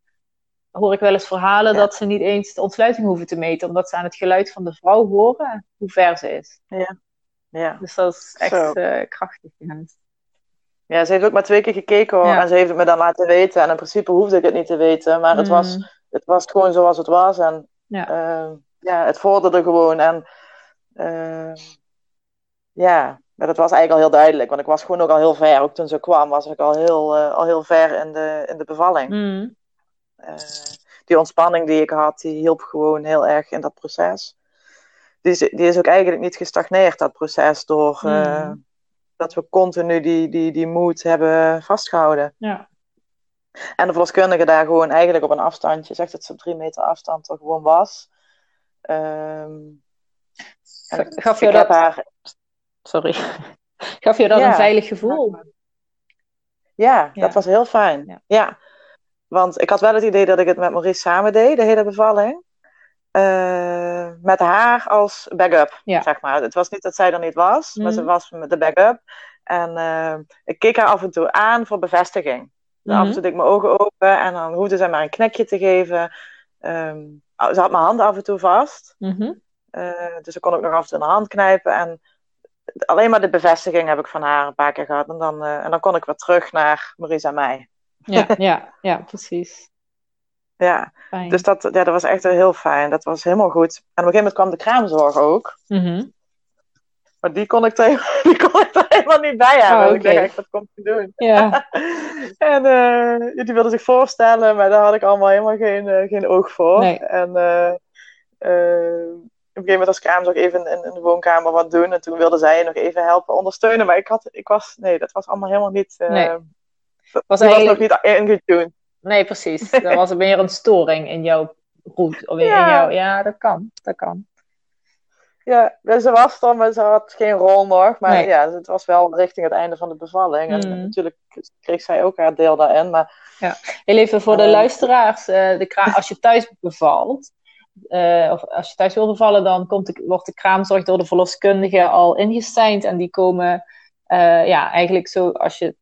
hoor ik wel eens verhalen Ja. dat ze niet eens de ontsluiting hoeven te meten, omdat ze aan het geluid van de vrouw horen hoe ver ze is. ja. Dus dat is echt eh, krachtig. juist. ja, ze heeft ook maar twee keer gekeken hoor. Ja. En ze heeft het me dan laten weten. En in principe hoefde ik het niet te weten. Maar het, Mm, was, het was gewoon zoals het was. En Ja. eh, ja, het vorderde gewoon. En eh, ja, maar dat was eigenlijk al heel duidelijk. Want ik was gewoon ook al heel ver. Ook toen ze kwam was ik al heel, eh, al heel ver in de, in de bevalling. Mm, die ontspanning die ik had, die hielp gewoon heel erg in dat proces. Die is, die is ook eigenlijk niet gestagneerd, dat proces, door eh, Mm. dat we continu die, die, die moed hebben vastgehouden. ja. En de verloskundige daar gewoon eigenlijk op een afstandje, zegt dat ze op drie meter afstand er gewoon was. Ehm, Gaf je dat, haar, sorry. Gaf je dat Ja. een veilig gevoel? ja, Ja. dat was heel fijn. Ja. Ja. Want ik had wel het idee dat ik het met Maurice samen deed, de hele bevalling. Eh, met haar als backup, Ja. zeg maar. Het was niet dat zij er niet was, maar ze Mhm. was met de backup. En eh, ik keek haar af en toe aan voor bevestiging. Mhm. Af en toe deed ik mijn ogen open en dan hoefde ze maar een knikje te geven. Ehm, ze had mijn handen af en toe vast. Mhm. Eh, dus ik kon ook nog af en toe de hand knijpen. En alleen maar de bevestiging heb ik van haar een paar keer gehad. En dan, en dan kon ik weer terug naar Maurice en mij. Ja, ja, ja, precies. Ja, Fijn. dus dat, ja, dat was echt heel fijn. Dat was helemaal goed. En op een gegeven moment kwam de kraamzorg ook. Mhm. Maar die kon ik er, die kon ik er helemaal niet bij hebben. Oh, Ik dacht echt, wat komt hij doen? Ja, En eh, die wilde zich voorstellen, maar daar had ik allemaal helemaal geen, eh, geen oog voor. Nee. En eh, op een gegeven moment als kraamzorg even in, in de woonkamer wat doen. En toen wilde zij nog even helpen ondersteunen. Maar ik, had, ik was, nee, dat was allemaal helemaal niet... Nee. Was was nog niet ingetuned. nee, precies. Dat was meer een storing in jouw route. Of in, in Ja. jouw, ja, dat kan. Dat kan. Ja, dus ze was er, maar ze had geen rol nog. Maar Nee. ja, het was wel richting het einde van de bevalling. En Mm. natuurlijk kreeg zij ook haar deel daarin. Maar Heel even voor de Eh. luisteraars. eh, de als je thuis bevalt, eh, of als je thuis wil bevallen, dan komt de, wordt de kraamzorg door de verloskundige al ingeseind. En die komen eh, ja, eigenlijk zo, als je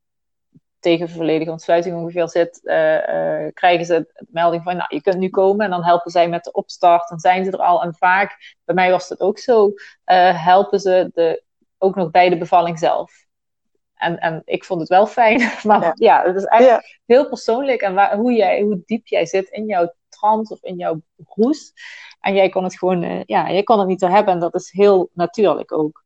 tegen volledige ontsluiting ongeveer zit, eh, eh, krijgen ze de melding van, nou, je kunt nu komen. En dan helpen zij met de opstart. Dan zijn ze er al. En vaak, bij mij was het ook zo, eh, helpen ze de, ook nog bij de bevalling zelf. En, en ik vond het wel fijn. Maar ja, Ja. het is ja, heel persoonlijk en waar, hoe, jij, hoe diep jij zit in jouw trance of in jouw roes. En jij kon het gewoon, ja, jij kon het niet te hebben en dat is heel natuurlijk ook.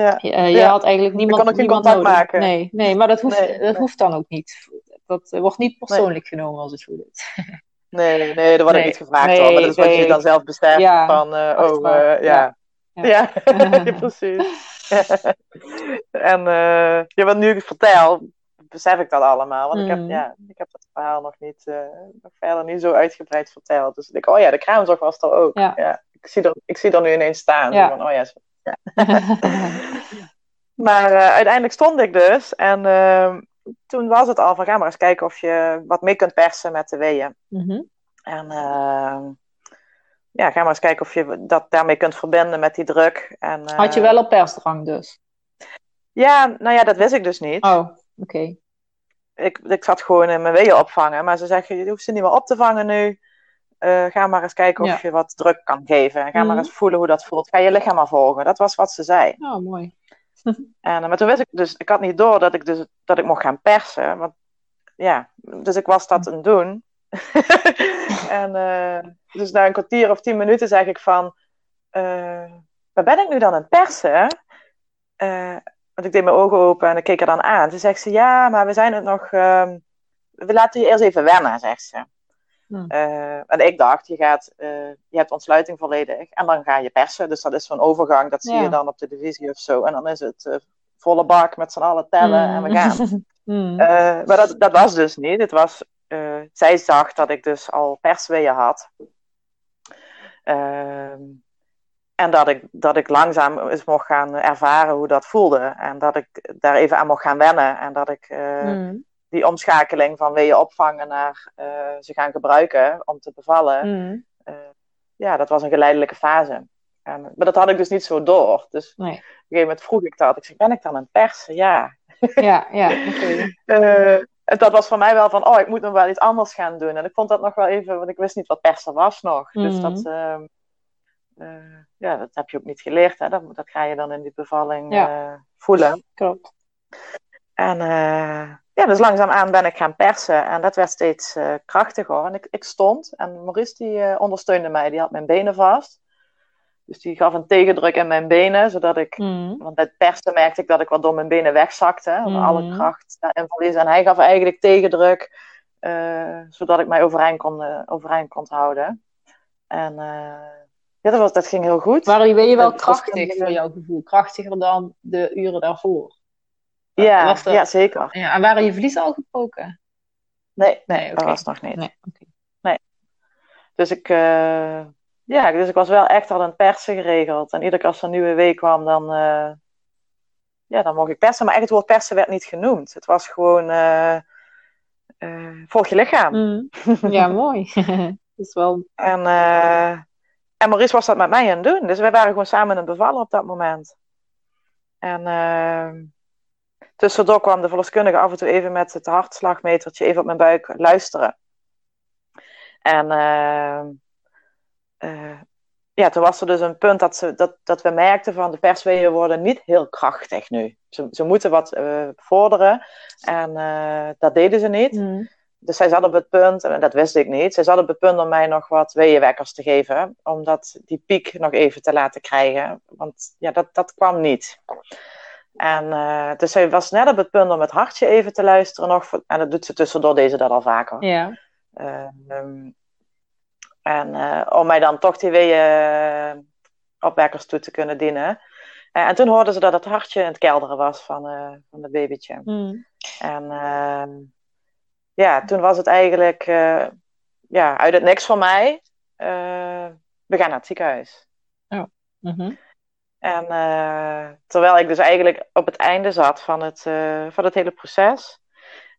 Ja. Je, eh, je Ja. had eigenlijk niemand, ook niemand contact nodig. maken. Nee, nee, maar dat hoeft, Nee, dat nee. hoeft dan ook niet. Dat wordt niet persoonlijk genomen als het goed is. Nee, nee, dat wordt niet gevraagd hoor. Maar dat is wat je dan zelf beseft Ja, van, eh, oh, eh, ja. ja. Precies. en uh, ja, wat nu ik vertel, besef ik dat allemaal. Want ik, heb, Mm. ja, ik heb dat verhaal nog niet, uh, nog verder niet zo uitgebreid verteld. Dus ik denk, oh ja, de kraamzorg was er ook. Ja. Ja. ik, zie er, ik zie er nu ineens staan. Ja. Van, oh ja, maar uh, uiteindelijk stond ik dus. En uh, toen was het al van, ga maar eens kijken of je wat mee kunt persen met de weeën. Mhm. En uh, ja, ga maar eens kijken of je dat daarmee kunt verbinden met die druk. En, uh, Had je wel op persdrang dus? Ja, nou ja, dat wist ik dus niet. Oh, oké. Okay. Ik, ik zat gewoon in mijn weeën opvangen. Maar ze zeggen, je hoeft ze niet meer op te vangen nu. Uh, ga maar eens kijken of ja. je wat druk kan geven. En ga mm. maar eens voelen hoe dat voelt. Ga je lichaam maar volgen. Dat was wat ze zei. Oh, mooi. en, maar toen wist ik dus, ik had niet door dat ik, dus, dat ik mocht gaan persen. Want, ja, dus ik was dat aan het doen. en uh, dus na een kwartier of tien minuten zeg ik van... Uh, waar ben ik nu dan aan het persen? Want ik deed mijn ogen open en ik keek er dan aan. Toen zegt ze, ja, maar we zijn het nog... we laten je eerst even wennen, zegt ze. Hmm. Uh, en ik dacht, je, gaat, uh, je hebt ontsluiting volledig en dan ga je persen. Dus dat is zo'n overgang, dat zie ja. je dan op de divisie of zo. En dan is het uh, volle bak met z'n allen tellen mm. en we gaan. mm. maar dat, dat was dus niet. Het was, zij zag dat ik dus al persweeën had. Ehm, en dat ik, dat ik langzaam eens mocht gaan ervaren hoe dat voelde. En dat ik daar even aan mocht gaan wennen. En dat ik mm. Die omschakeling van wil je opvangen naar ze gaan gebruiken om te bevallen. Mm. ja, dat was een geleidelijke fase. En, maar dat had ik dus niet zo door. Dus nee. op een gegeven moment vroeg ik dat. Ik zei, ben ik dan een persen? Ja. Ja, ja, uh, dat was voor mij wel van, oh, ik moet nog wel iets anders gaan doen. En ik vond dat nog wel even, want ik wist niet wat persen was nog. Dus mhm. dat, uh, ja, dat heb je ook niet geleerd. Hè? Dat, dat ga je dan in die bevalling ja. voelen. Klopt. En ja, dus langzaamaan ben ik gaan persen. En dat werd steeds krachtiger. En ik, ik stond. En Maurice die ondersteunde mij. Die had mijn benen vast. Dus die gaf een tegendruk in mijn benen, zodat ik, mm. want bij het persen merkte ik dat ik wat door mijn benen wegzakte, mm. alle kracht daarin verlies. En hij gaf eigenlijk tegendruk, uh, zodat ik mij overeind kon, overeind kon houden. En ja, dat, was, dat ging heel goed. Maar ben je wel krachtig voor jouw gevoel? Krachtiger dan de uren daarvoor? Ja, ja zeker. Ja, en waren je verliezen al gebroken? Nee, nee, nee dat was nog niet. Nee, okay. nee. Dus ik ja, dus ik was wel echt al aan het persen geregeld. En iedere keer als er een nieuwe week kwam, dan, uh, ja, dan mocht ik persen. Maar echt het woord persen werd niet genoemd. Het was gewoon uh, uh, volg je lichaam. Mm. Ja, mooi. is wel... En, en Maurice was dat met mij aan het doen. Dus wij waren gewoon samen aan het bevallen op dat moment. En tussendoor kwam de verloskundige af en toe even met het hartslagmetertje even op mijn buik luisteren. En uh, ja, toen was er dus een punt dat, ze, dat, dat we merkten van de persweeën worden niet heel krachtig nu. Ze, ze moeten wat uh, vorderen en dat deden ze niet. Mm. Dus zij zat op het punt, en dat wist ik niet, zij zat op het punt om mij nog wat weeënwekkers te geven. Om dat, die piek nog even te laten krijgen. Want ja, dat, dat kwam niet. En dus zij was net op het punt om het hartje even te luisteren nog. En dat doet ze tussendoor deze dat al vaker. Ja. Um, en uh, om mij dan toch die weeënopwekkers toe te kunnen dienen. Uh, en toen hoorden ze dat het hartje in het kelderen was van, uh, van het babytje. Mm. En ehm, ja, toen was het eigenlijk ja, uit het niks voor mij. we gaan naar het ziekenhuis. Oh. Mm-hmm. En terwijl ik dus eigenlijk op het einde zat van het, van het hele proces.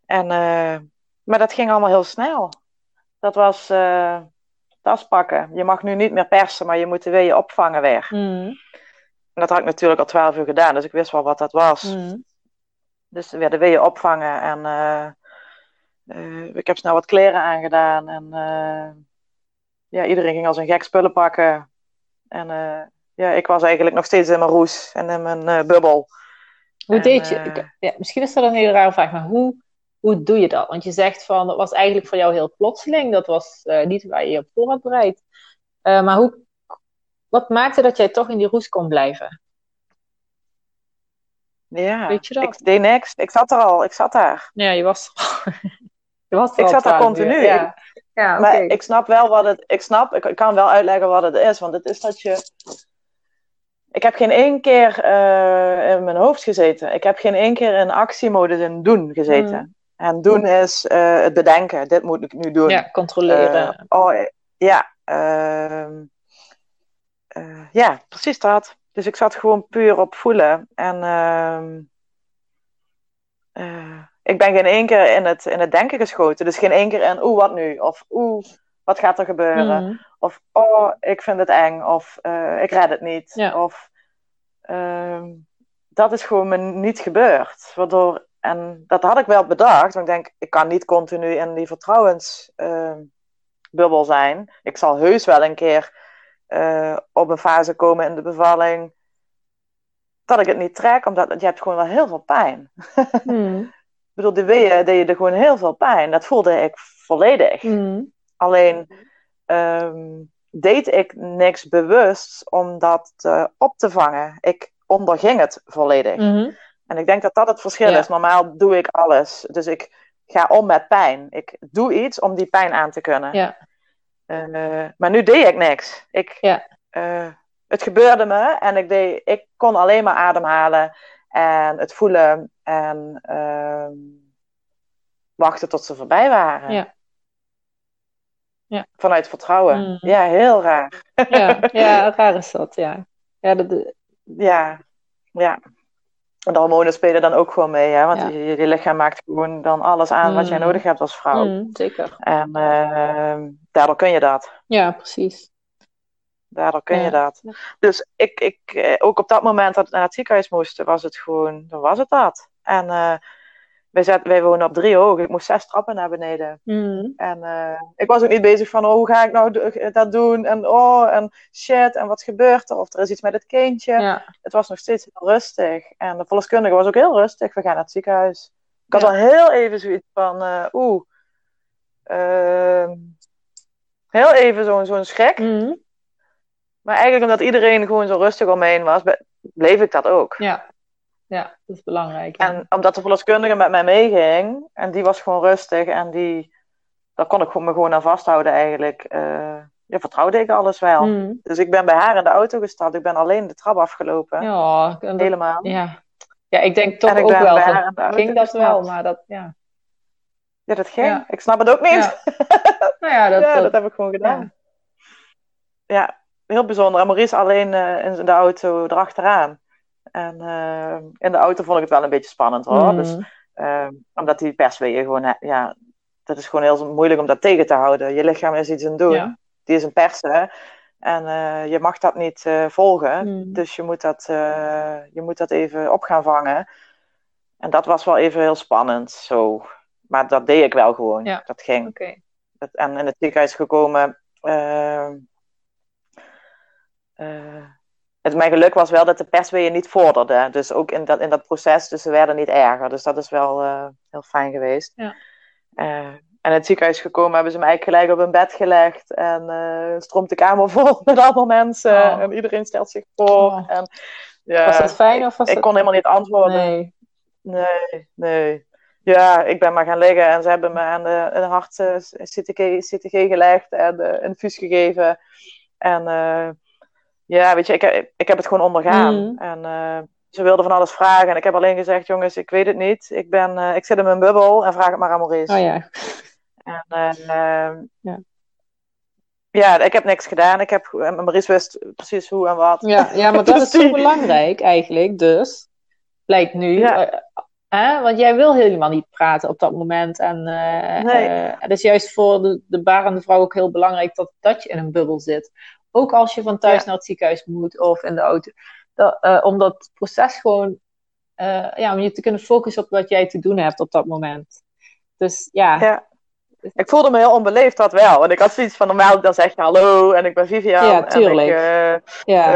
En, maar dat ging allemaal heel snel. Dat was tas pakken. Je mag nu niet meer persen, maar je moet de weeën opvangen weer. Mm. En dat had ik natuurlijk al twaalf uur gedaan, dus ik wist wel wat dat was. Mm. Dus weer de weeën opvangen en ik heb snel wat kleren aangedaan. En ja, iedereen ging als een gek spullen pakken. En ja, ik was eigenlijk nog steeds in mijn roes en in mijn bubbel. Hoe deed je? Ja, misschien is dat een hele rare vraag, maar hoe hoe doe je dat? Want je zegt van, dat was eigenlijk voor jou heel plotseling. Dat was uh, niet waar je je op voor had bereid. Uh, maar hoe, wat maakte dat jij toch in die roes kon blijven? Ja, Weet je dat? ik deed niks. Ik zat er al, ik zat daar. Ja, je was, je was Ik zat daar continu. Ja. Ja, okay. Maar ik snap wel wat het, ik snap, ik, ik, kan wel uitleggen wat het is. Want het is dat je, ik heb geen één keer uh, in mijn hoofd gezeten. Ik heb geen één keer in actiemodus in doen gezeten. Mm. En doen is uh, het bedenken. Dit moet ik nu doen. Ja, controleren. Uh, oh, ja. Uh, ja, precies dat. Dus ik zat gewoon puur op voelen. En ehm, ik ben geen één keer in het, in het denken geschoten. Dus geen één keer in, oeh, wat nu? Of oeh, wat gaat er gebeuren? Mm. Of, oh, ik vind het eng. Of ik red het niet. Ja. Of ehm, dat is gewoon me niet gebeurd. Waardoor en dat had ik wel bedacht, want ik denk, ik kan niet continu in die vertrouwensbubbel uh, zijn. Ik zal heus wel een keer uh, op een fase komen in de bevalling dat ik het niet trek, omdat je hebt gewoon wel heel veel pijn. Mm. ik bedoel, de weeën deed je er gewoon heel veel pijn. Dat voelde ik volledig. Mm. Alleen um, deed ik niks bewust om dat uh, op te vangen. Ik onderging het volledig. Mm-hmm. En ik denk dat dat het verschil is. Normaal doe ik alles. Dus ik ga om met pijn. Ik doe iets om die pijn aan te kunnen. Ja. Uh, maar nu deed ik niks. Ik, ja. uh, het gebeurde me en ik, deed, ik kon alleen maar ademhalen en het voelen en uh, wachten tot ze voorbij waren. Ja. Ja. Vanuit vertrouwen. Mm. Ja, heel raar. Ja, ja, raar is dat, ja. Ja, dat, Ja, ja. En de hormonen spelen dan ook gewoon mee, hè? want Ja. je, je lichaam maakt gewoon dan alles aan wat jij Mm. nodig hebt als vrouw. mm, zeker. En eh, daardoor kun je dat. Ja, precies. Daardoor kun Ja. je dat. Dus ik, ik, eh, ook op dat moment dat we naar het ziekenhuis moesten, was het gewoon, dan was het dat. En eh, wij, zat, wij wonen op drie hoog. Ik moest zes trappen naar beneden. Mm. En eh, ik was ook niet bezig van, oh, hoe ga ik nou dat doen? En oh, en shit, en wat gebeurt er? Of er is iets met het kindje. Ja, Het was nog steeds heel rustig. En de verloskundige was ook heel rustig. We gaan naar het ziekenhuis. Ik had Ja. al heel even zoiets van, eh, oeh. ehm, heel even zo'n zo'n schrik. Mm. Maar eigenlijk omdat iedereen gewoon zo rustig om me heen was, bleef ik dat ook. ja. Ja, dat is belangrijk. ja. En omdat de verloskundige met mij meeging, en die was gewoon rustig en die, daar kon ik me gewoon aan vasthouden eigenlijk. ja, vertrouwde ik alles wel. Mm. Dus ik ben bij haar in de auto gestapt. Ik ben alleen de trap afgelopen. Ja, dat- Helemaal. ja. ja, ik denk toch ik ook wel van, ging dat wel, maar dat, ja. Ja, dat ging. Ja. Ik snap het ook niet. Ja. Nou ja, dat, ja, dat- dat heb ik gewoon gedaan. ja. Ja, heel bijzonder. En Maurice alleen eh, in de auto erachteraan. En eh, in de auto vond ik het wel een beetje spannend hoor. Mm. Dus, eh, omdat die persweeën gewoon, ja, dat is gewoon heel moeilijk om dat tegen te houden. Je lichaam is iets aan doen. Ja. Die is een persen. En eh, je mag dat niet eh, volgen. Mm. Dus je moet, dat, je moet dat even op gaan vangen. En dat was wel even heel spannend. Zo. Maar dat deed ik wel gewoon. Ja. Dat ging. Dat- en in het ziekenhuis gekomen. Het, mijn geluk was wel dat de persweeën niet vorderden. Dus ook in dat, in dat proces, dus ze werden niet erger. Dus dat is wel eh, heel fijn geweest. Ja. Eh, en in het ziekenhuis gekomen hebben ze me eigenlijk gelijk op een bed gelegd. En eh stroomt de kamer vol met allemaal mensen. Oh. En iedereen stelt zich voor. Oh. En, ja, Was dat fijn of was ik dat... kon helemaal niet antwoorden. Nee. Nee, nee. Ja, ik ben maar gaan liggen en ze hebben me aan de, een hart CTG, CTG gelegd en een fus gegeven. En ja, weet je, ik, heb- ik heb het gewoon ondergaan. Mm. En eh, ze wilden van alles vragen en ik heb alleen gezegd, jongens, ik weet het niet. Ik, ben, eh, ik zit in mijn bubbel en vraag het maar aan Maurice. Oh ja. En, ehm, Ja. ja, ik heb niks gedaan. Ik heb, en Maurice wist precies hoe en wat. Ja, ja, maar dat is zo belangrijk eigenlijk. Dus, blijkt nu. Ja. eh, hè? Want jij wil helemaal niet praten op dat moment. En Nee. eh, het is juist voor de, de barende vrouw ook heel belangrijk dat, dat je in een bubbel zit. Ook als je van thuis Ja. naar het ziekenhuis moet of in de auto. Dat, eh, om dat proces gewoon, eh, ja, om je te kunnen focussen op wat jij te doen hebt op dat moment. Dus ja, Ja. Ik voelde me heel onbeleefd, dat wel. En ik had zoiets van, normaal dan zeg je hallo en ik ben Vivian. Ja, tuurlijk. En ik, eh, ja.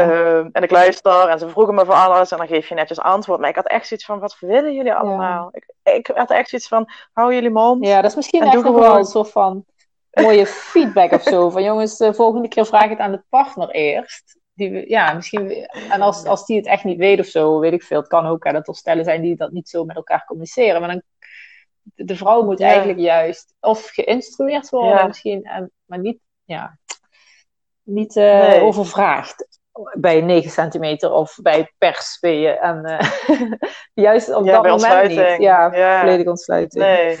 en ik luister en ze vroegen me voor alles en dan geef je netjes antwoord. Maar ik had echt zoiets van, wat willen jullie allemaal? Ik, ik had echt zoiets van, hou jullie mond. Ja, dat is misschien En echt nog wel gewoon- een soort van mooie feedback of zo. Van jongens, de volgende keer vraag het aan de partner eerst. Die, ja, misschien, en als, als die het echt niet weet of zo, weet ik veel. Het kan ook hè, dat er stellen zijn die dat niet zo met elkaar communiceren. Maar dan, de, vrouw moet Ja. eigenlijk juist of geïnstrueerd worden Ja. misschien, en, maar niet, ja, niet eh, Nee. overvraagd. Bij 9 centimeter of bij het persweeën. En eh, juist op Ja, dat moment niet. Ja, Ja. volledige ontsluiting. Nee.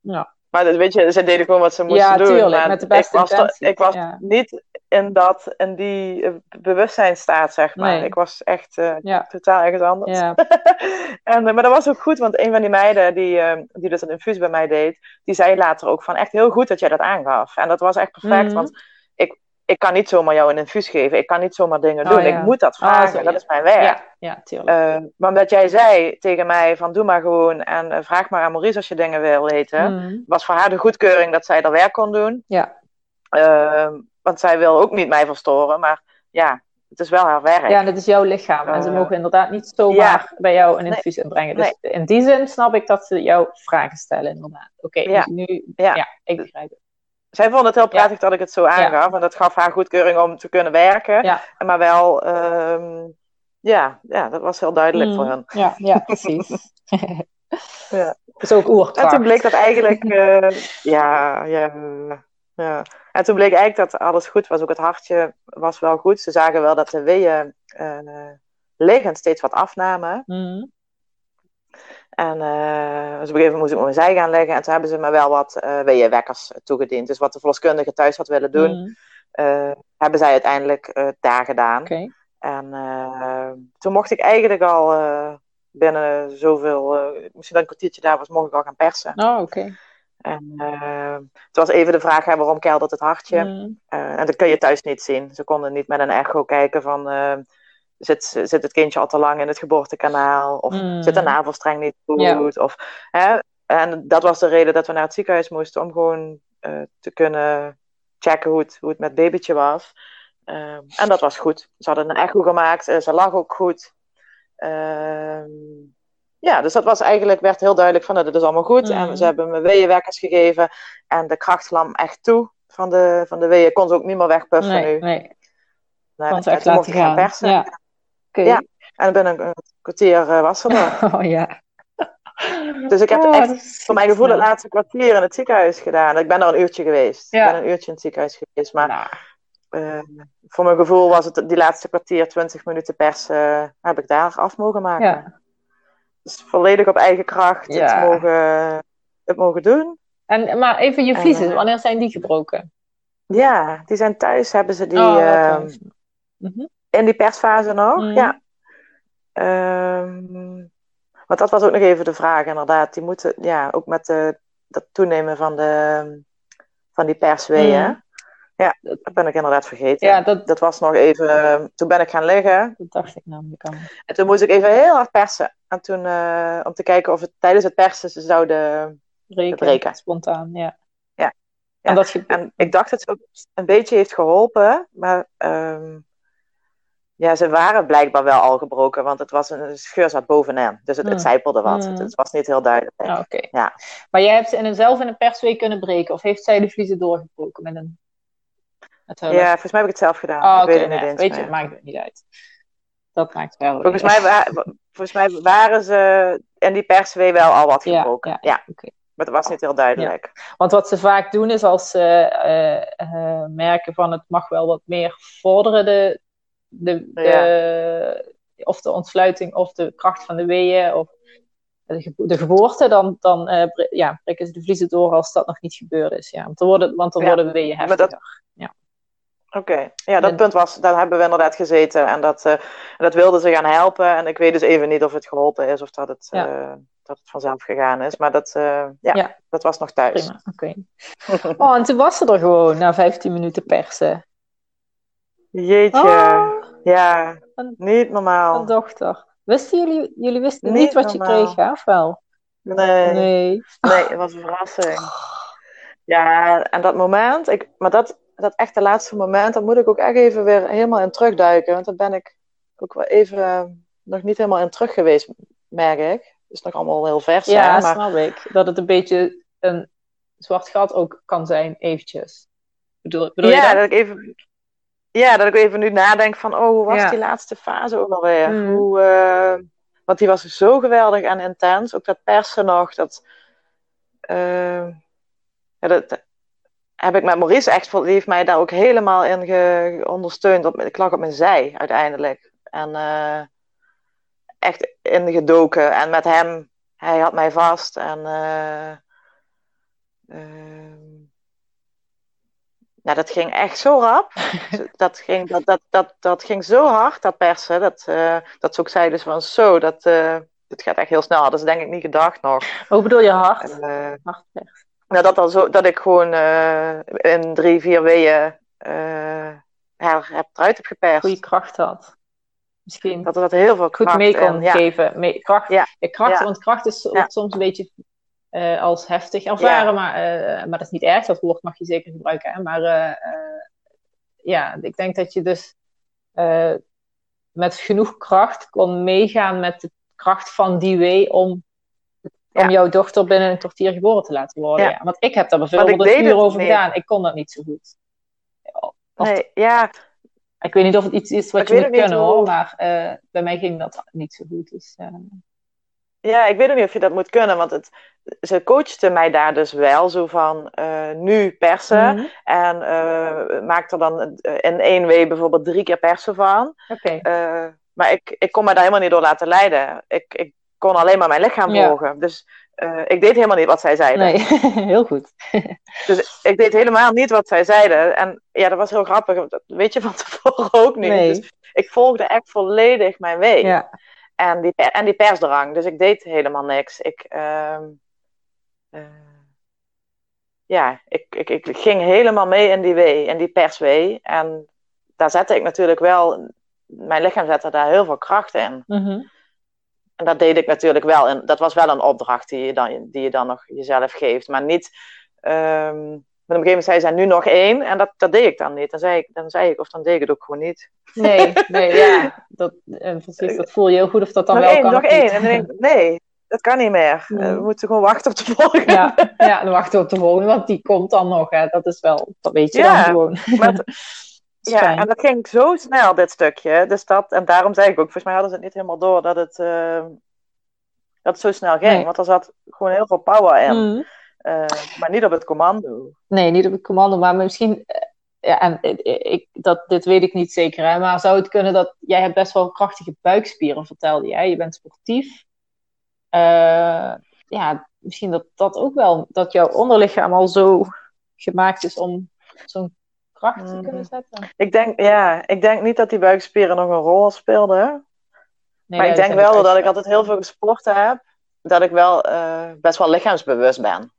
Ja. Maar dat, weet je, ze deden gewoon wat ze moesten Ja, doen. maar met de beste ik was, intenties, ik was ja. niet in, dat, in die eh, bewustzijnstaat, zeg maar. Nee. Ik was echt eh, Ja. totaal ergens anders. Ja. en, eh, maar dat was ook goed, want een van die meiden die, eh, die dus een infuus bij mij deed, die zei later ook van echt heel goed dat jij dat aangaf. En dat was echt perfect, Mhm. want ik, kan niet zomaar jou een infuus geven. Ik kan niet zomaar dingen Oh, doen. ja. Ik moet dat Ah, vragen. zo, dat ja. is mijn werk. Ja, ja, tuurlijk. Eh, maar omdat jij zei tegen mij van doe maar gewoon en eh, vraag maar aan Maurice als je dingen wil weten, Mm. was voor haar de goedkeuring dat zij dat werk kon doen. Ja. Ehm, want zij wil ook niet mij verstoren, maar ja, het is wel haar werk. Ja, en het is jouw lichaam. En ze Eh, mogen inderdaad niet zomaar bij jou een infuus inbrengen. Dus in die zin snap ik dat ze jou vragen stellen, inderdaad. Oké, dus nu... Ja. Ja. ik begrijp het. Zij vond het heel prettig dat ik het zo aangaf. En dat gaf haar goedkeuring om te kunnen werken. Ja. Maar wel, ehm, ja, ja, dat was heel duidelijk Mm. voor hen. Ja, ja precies. Ja. Dat is ook En oerkracht. toen bleek dat eigenlijk, eh, ja, ja, ja. En toen bleek eigenlijk dat alles goed was. Ook het hartje was wel goed. Ze zagen wel dat de weeën liggend steeds wat afnamen. Mm. En uh, dus op een gegeven moment moest ik op mijn zij gaan liggen. En toen hebben ze me wel wat uh, weeënwekkers toegediend. Dus wat de verloskundige thuis had willen doen, mm. uh, hebben zij uiteindelijk daar gedaan. Okay. En toen mocht ik eigenlijk al binnen zoveel, misschien dat een kwartiertje daar was, mocht ik al gaan persen. Oh, oké. En het was even de vraag, hè, waarom keldert het hartje? Mm. En dat kun je thuis niet zien. Ze konden niet met een echo kijken van... Zit, zit het kindje al te lang in het geboortekanaal? Of mm. zit de navelstreng niet goed? Yeah. Of, hè? En dat was de reden dat we naar het ziekenhuis moesten... om gewoon te kunnen checken hoe het, hoe het met babytje was. en dat was goed. Ze hadden een echo gemaakt. ze lag ook goed. Ehm, ja, dus dat was eigenlijk, werd heel duidelijk van, nou, dat is allemaal goed. En mm. ze hebben me weeënwekkers gegeven. En de kracht lam echt toe van de, van de weeën. Kon ze ook niet meer wegpuffen nee, nu. Nee, nee. Dus echt laten gaan. persen. Ja. Okay. ja. En binnen een kwartier was ze er. Oh ja. Dus ik heb oh, echt, voor mijn gevoel, het laatste kwartier in het ziekenhuis gedaan. Ik ben er een uurtje geweest. Ja. Ik ben een uurtje in het ziekenhuis geweest. Maar nou. uh, voor mijn gevoel was het die laatste kwartier, 20 minuten pers, uh, heb ik daar af mogen maken. Ja. Dus volledig op eigen kracht het, mogen, het mogen doen. En, maar even je vliezen, en, wanneer zijn die gebroken? Ja, die zijn thuis, hebben ze die oh, uh. In die persfase nog. Mm-hmm. Ja. Um, want dat was ook nog even de vraag, inderdaad. Die moeten, ja, ook met de, dat toenemen van, de, van die persweeën. Mm. Ja, dat ben ik inderdaad vergeten. Ja, dat... dat was nog even. Toen ben ik gaan liggen. Dat dacht ik namelijk al. En toen moest ik even heel hard persen. En toen, uh, om te kijken of het tijdens het persen ze zouden breken. breken. Spontaan, ja. Ja. ja. En, dat en ik dacht dat het ook een beetje heeft geholpen. Maar um, ja, ze waren blijkbaar wel al gebroken. Want het was een scheur zat bovenin. Dus het, mm. het zijpelde wat. Mm. Het, was niet heel duidelijk. Oké. Ja. Maar jij hebt ze zelf in een persweek kunnen breken? Of heeft zij de vliezen doorgebroken met een ja, volgens mij heb ik het zelf gedaan. Oh, ik weet het niet eens. Weet je, het maakt het niet uit. Dat maakt wel. Volgens mij, wa volgens mij waren ze in die perswee wel al wat gebroken. Ja, ja. ja. Maar het was niet heel duidelijk. Want wat ze vaak doen is als ze uh, uh, merken van het mag wel wat meer vorderen, de, de, de of de ontsluiting of de kracht van de weeën of de, geboorte, dan, dan uh, ja, prikken ze de vliezen door als dat nog niet gebeurd is. Ja. Want dan worden, want dan worden weeën heftiger. Oké, ja, dat punt was, daar hebben we inderdaad gezeten en dat, uh, dat wilden ze gaan helpen. En ik weet dus even niet of het geholpen is of dat het, uh, dat het vanzelf gegaan is. Maar dat, uh, ja, ja, dat was nog thuis. Prima, oké. oh, en toen was ze er gewoon na 15 minuten persen. Jeetje, oh, ja, een, niet normaal. Een dochter. Wisten jullie, jullie wisten niet, niet wat normaal. je kreeg, hè? Of wel? Nee. Nee, nee het was een verrassing. Ja, en dat moment, ik, maar dat, dat echte laatste moment, daar moet ik ook echt even weer helemaal in terugduiken. Want daar ben ik ook wel even eh, nog niet helemaal in terug geweest, merk ik. Het is nog allemaal heel vers. Ja, hè, maar... snap ik. Dat het een beetje een zwart gat ook kan zijn, eventjes. Bedoel, bedoel ja, je dat? ik even... Ja, dat ik even nu nadenk van, oh, hoe was ja. die laatste fase ook alweer? Mm. Hoe, uh, want die was zo geweldig en intens. Ook dat persen nog, dat... Uh, ja, dat, heb ik met Maurice echt, die heeft mij daar ook helemaal in ge, ondersteund. Op, ik lag op mijn zij uiteindelijk. En uh, echt ingedoken. En met hem, hij had mij vast. En nou, dat ging echt zo rap. dat, ging, dat, dat, dat, dat ging zo hard, dat persen. Dat, dat ze ook zeiden van zo, dat, dat gaat echt heel snel. Dat is denk ik niet gedacht nog. Hoe bedoel je hard? En, hard persen. Nou, dat, al zo, dat ik gewoon uh, in drie, vier weeën uh, heb, eruit heb geperst. Goede kracht had. Misschien. Dat er dat heel veel kracht Goed mee kon in, geven. Mee, kracht, ja. kracht, ja. Want kracht is ja. soms een beetje uh, als heftig ervaren, maar, maar dat is niet erg. Dat woord mag je zeker gebruiken. Hè? Maar ja, ik denk dat je dus met genoeg kracht kon meegaan met de kracht van die wee om om jouw dochter binnen een kwartier geboren te laten worden. Ja. Want ik heb daar bijvoorbeeld een uur over gedaan. Ik kon dat niet zo goed. Of, nee, ja. Ik weet niet of het iets is wat ik je moet kunnen hoor, maar bij mij ging dat niet zo goed. Dus. Ja, ik weet ook niet of je dat moet kunnen, want het, ze coachte mij daar dus wel zo van uh, nu persen mm -hmm. en maak er dan in één week bijvoorbeeld drie keer persen van. Okay. maar ik, ik kon me daar helemaal niet door laten leiden. Ik, ik kon alleen maar mijn lichaam Ja. volgen. Dus eh, ik deed helemaal niet wat zij zeiden. Nee, heel goed. Dus ik deed helemaal niet wat zij zeiden. En ja, dat was heel grappig. Dat weet je van tevoren ook niet. Nee. Dus ik volgde echt volledig mijn weg. Ja, En, die, en die persdrang. Dus ik deed helemaal niks. Ik, ehm, eh, ja, ik, ik, ik ging helemaal mee in die wee, in die perswee. En daar zette ik natuurlijk wel, mijn lichaam zette daar heel veel kracht in. Mhm. En dat deed ik natuurlijk wel. En dat was wel een opdracht die je dan, die je dan nog jezelf geeft. Maar niet. ehm maar op een gegeven moment zei zij nu nog één. En dat, dat deed ik dan niet. Dan zei ik, dan zei ik, of dan deed ik het ook gewoon niet. Nee, nee, ja. Dat, en precies, dat voel je heel goed of dat dan nog wel één, kan. nog één. niet. En dan denk ik, nee, dat kan niet meer. Nee. Eh, we moeten gewoon wachten op de volgende. Ja, ja, dan wachten we op de volgende, want die komt dan nog. Hè. Dat is wel, dat weet je Ja, dan gewoon. Maar ja, fijn. en dat ging zo snel, dit stukje. Dus dat, en daarom zei ik ook, volgens mij hadden ze het niet helemaal door dat het, ehm, dat het zo snel ging. Nee. Want er zat gewoon heel veel power in. Mhm. Eh, maar niet op het commando. Nee, niet op het commando, maar misschien. eh, Ja, en ik, ik, dat, dit weet ik niet zeker, hè, maar zou het kunnen dat jij hebt best wel krachtige buikspieren, vertelde jij. Je bent sportief. Eh, ja, misschien dat dat ook wel, dat jouw onderlichaam al zo gemaakt is om zo'n kracht te Mhm. kunnen zetten. Ik denk, ja, ik denk niet dat die buikspieren nog een rol speelden. Nee, maar ja, ik denk wel dat ik altijd heel veel gesport heb. Dat ik wel eh, best wel lichaamsbewust ben.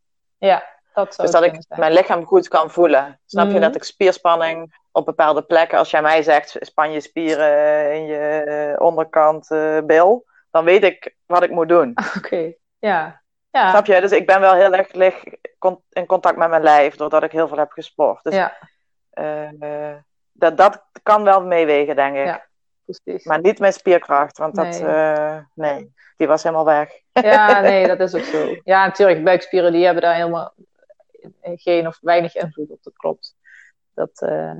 Ja, dat zou Dus dat ik zijn. mijn lichaam goed kan voelen. Snap Mhm. je dat ik spierspanning op bepaalde plekken, als jij mij zegt, span je spieren in je eh, onderkant eh, bil, dan weet ik wat ik moet doen. Oké, ja. Ja. Snap je? Dus ik ben wel heel erg in contact met mijn lijf, doordat ik heel veel heb gesport. Dus ja, eh, dat, dat kan wel meewegen, denk ik. Ja. Precies. Maar niet mijn spierkracht, want dat, Nee. eh, nee, die was helemaal weg. Ja, nee, dat is ook zo. Ja, natuurlijk, buikspieren die hebben daar helemaal geen of weinig invloed op. Dat klopt. Dat, eh,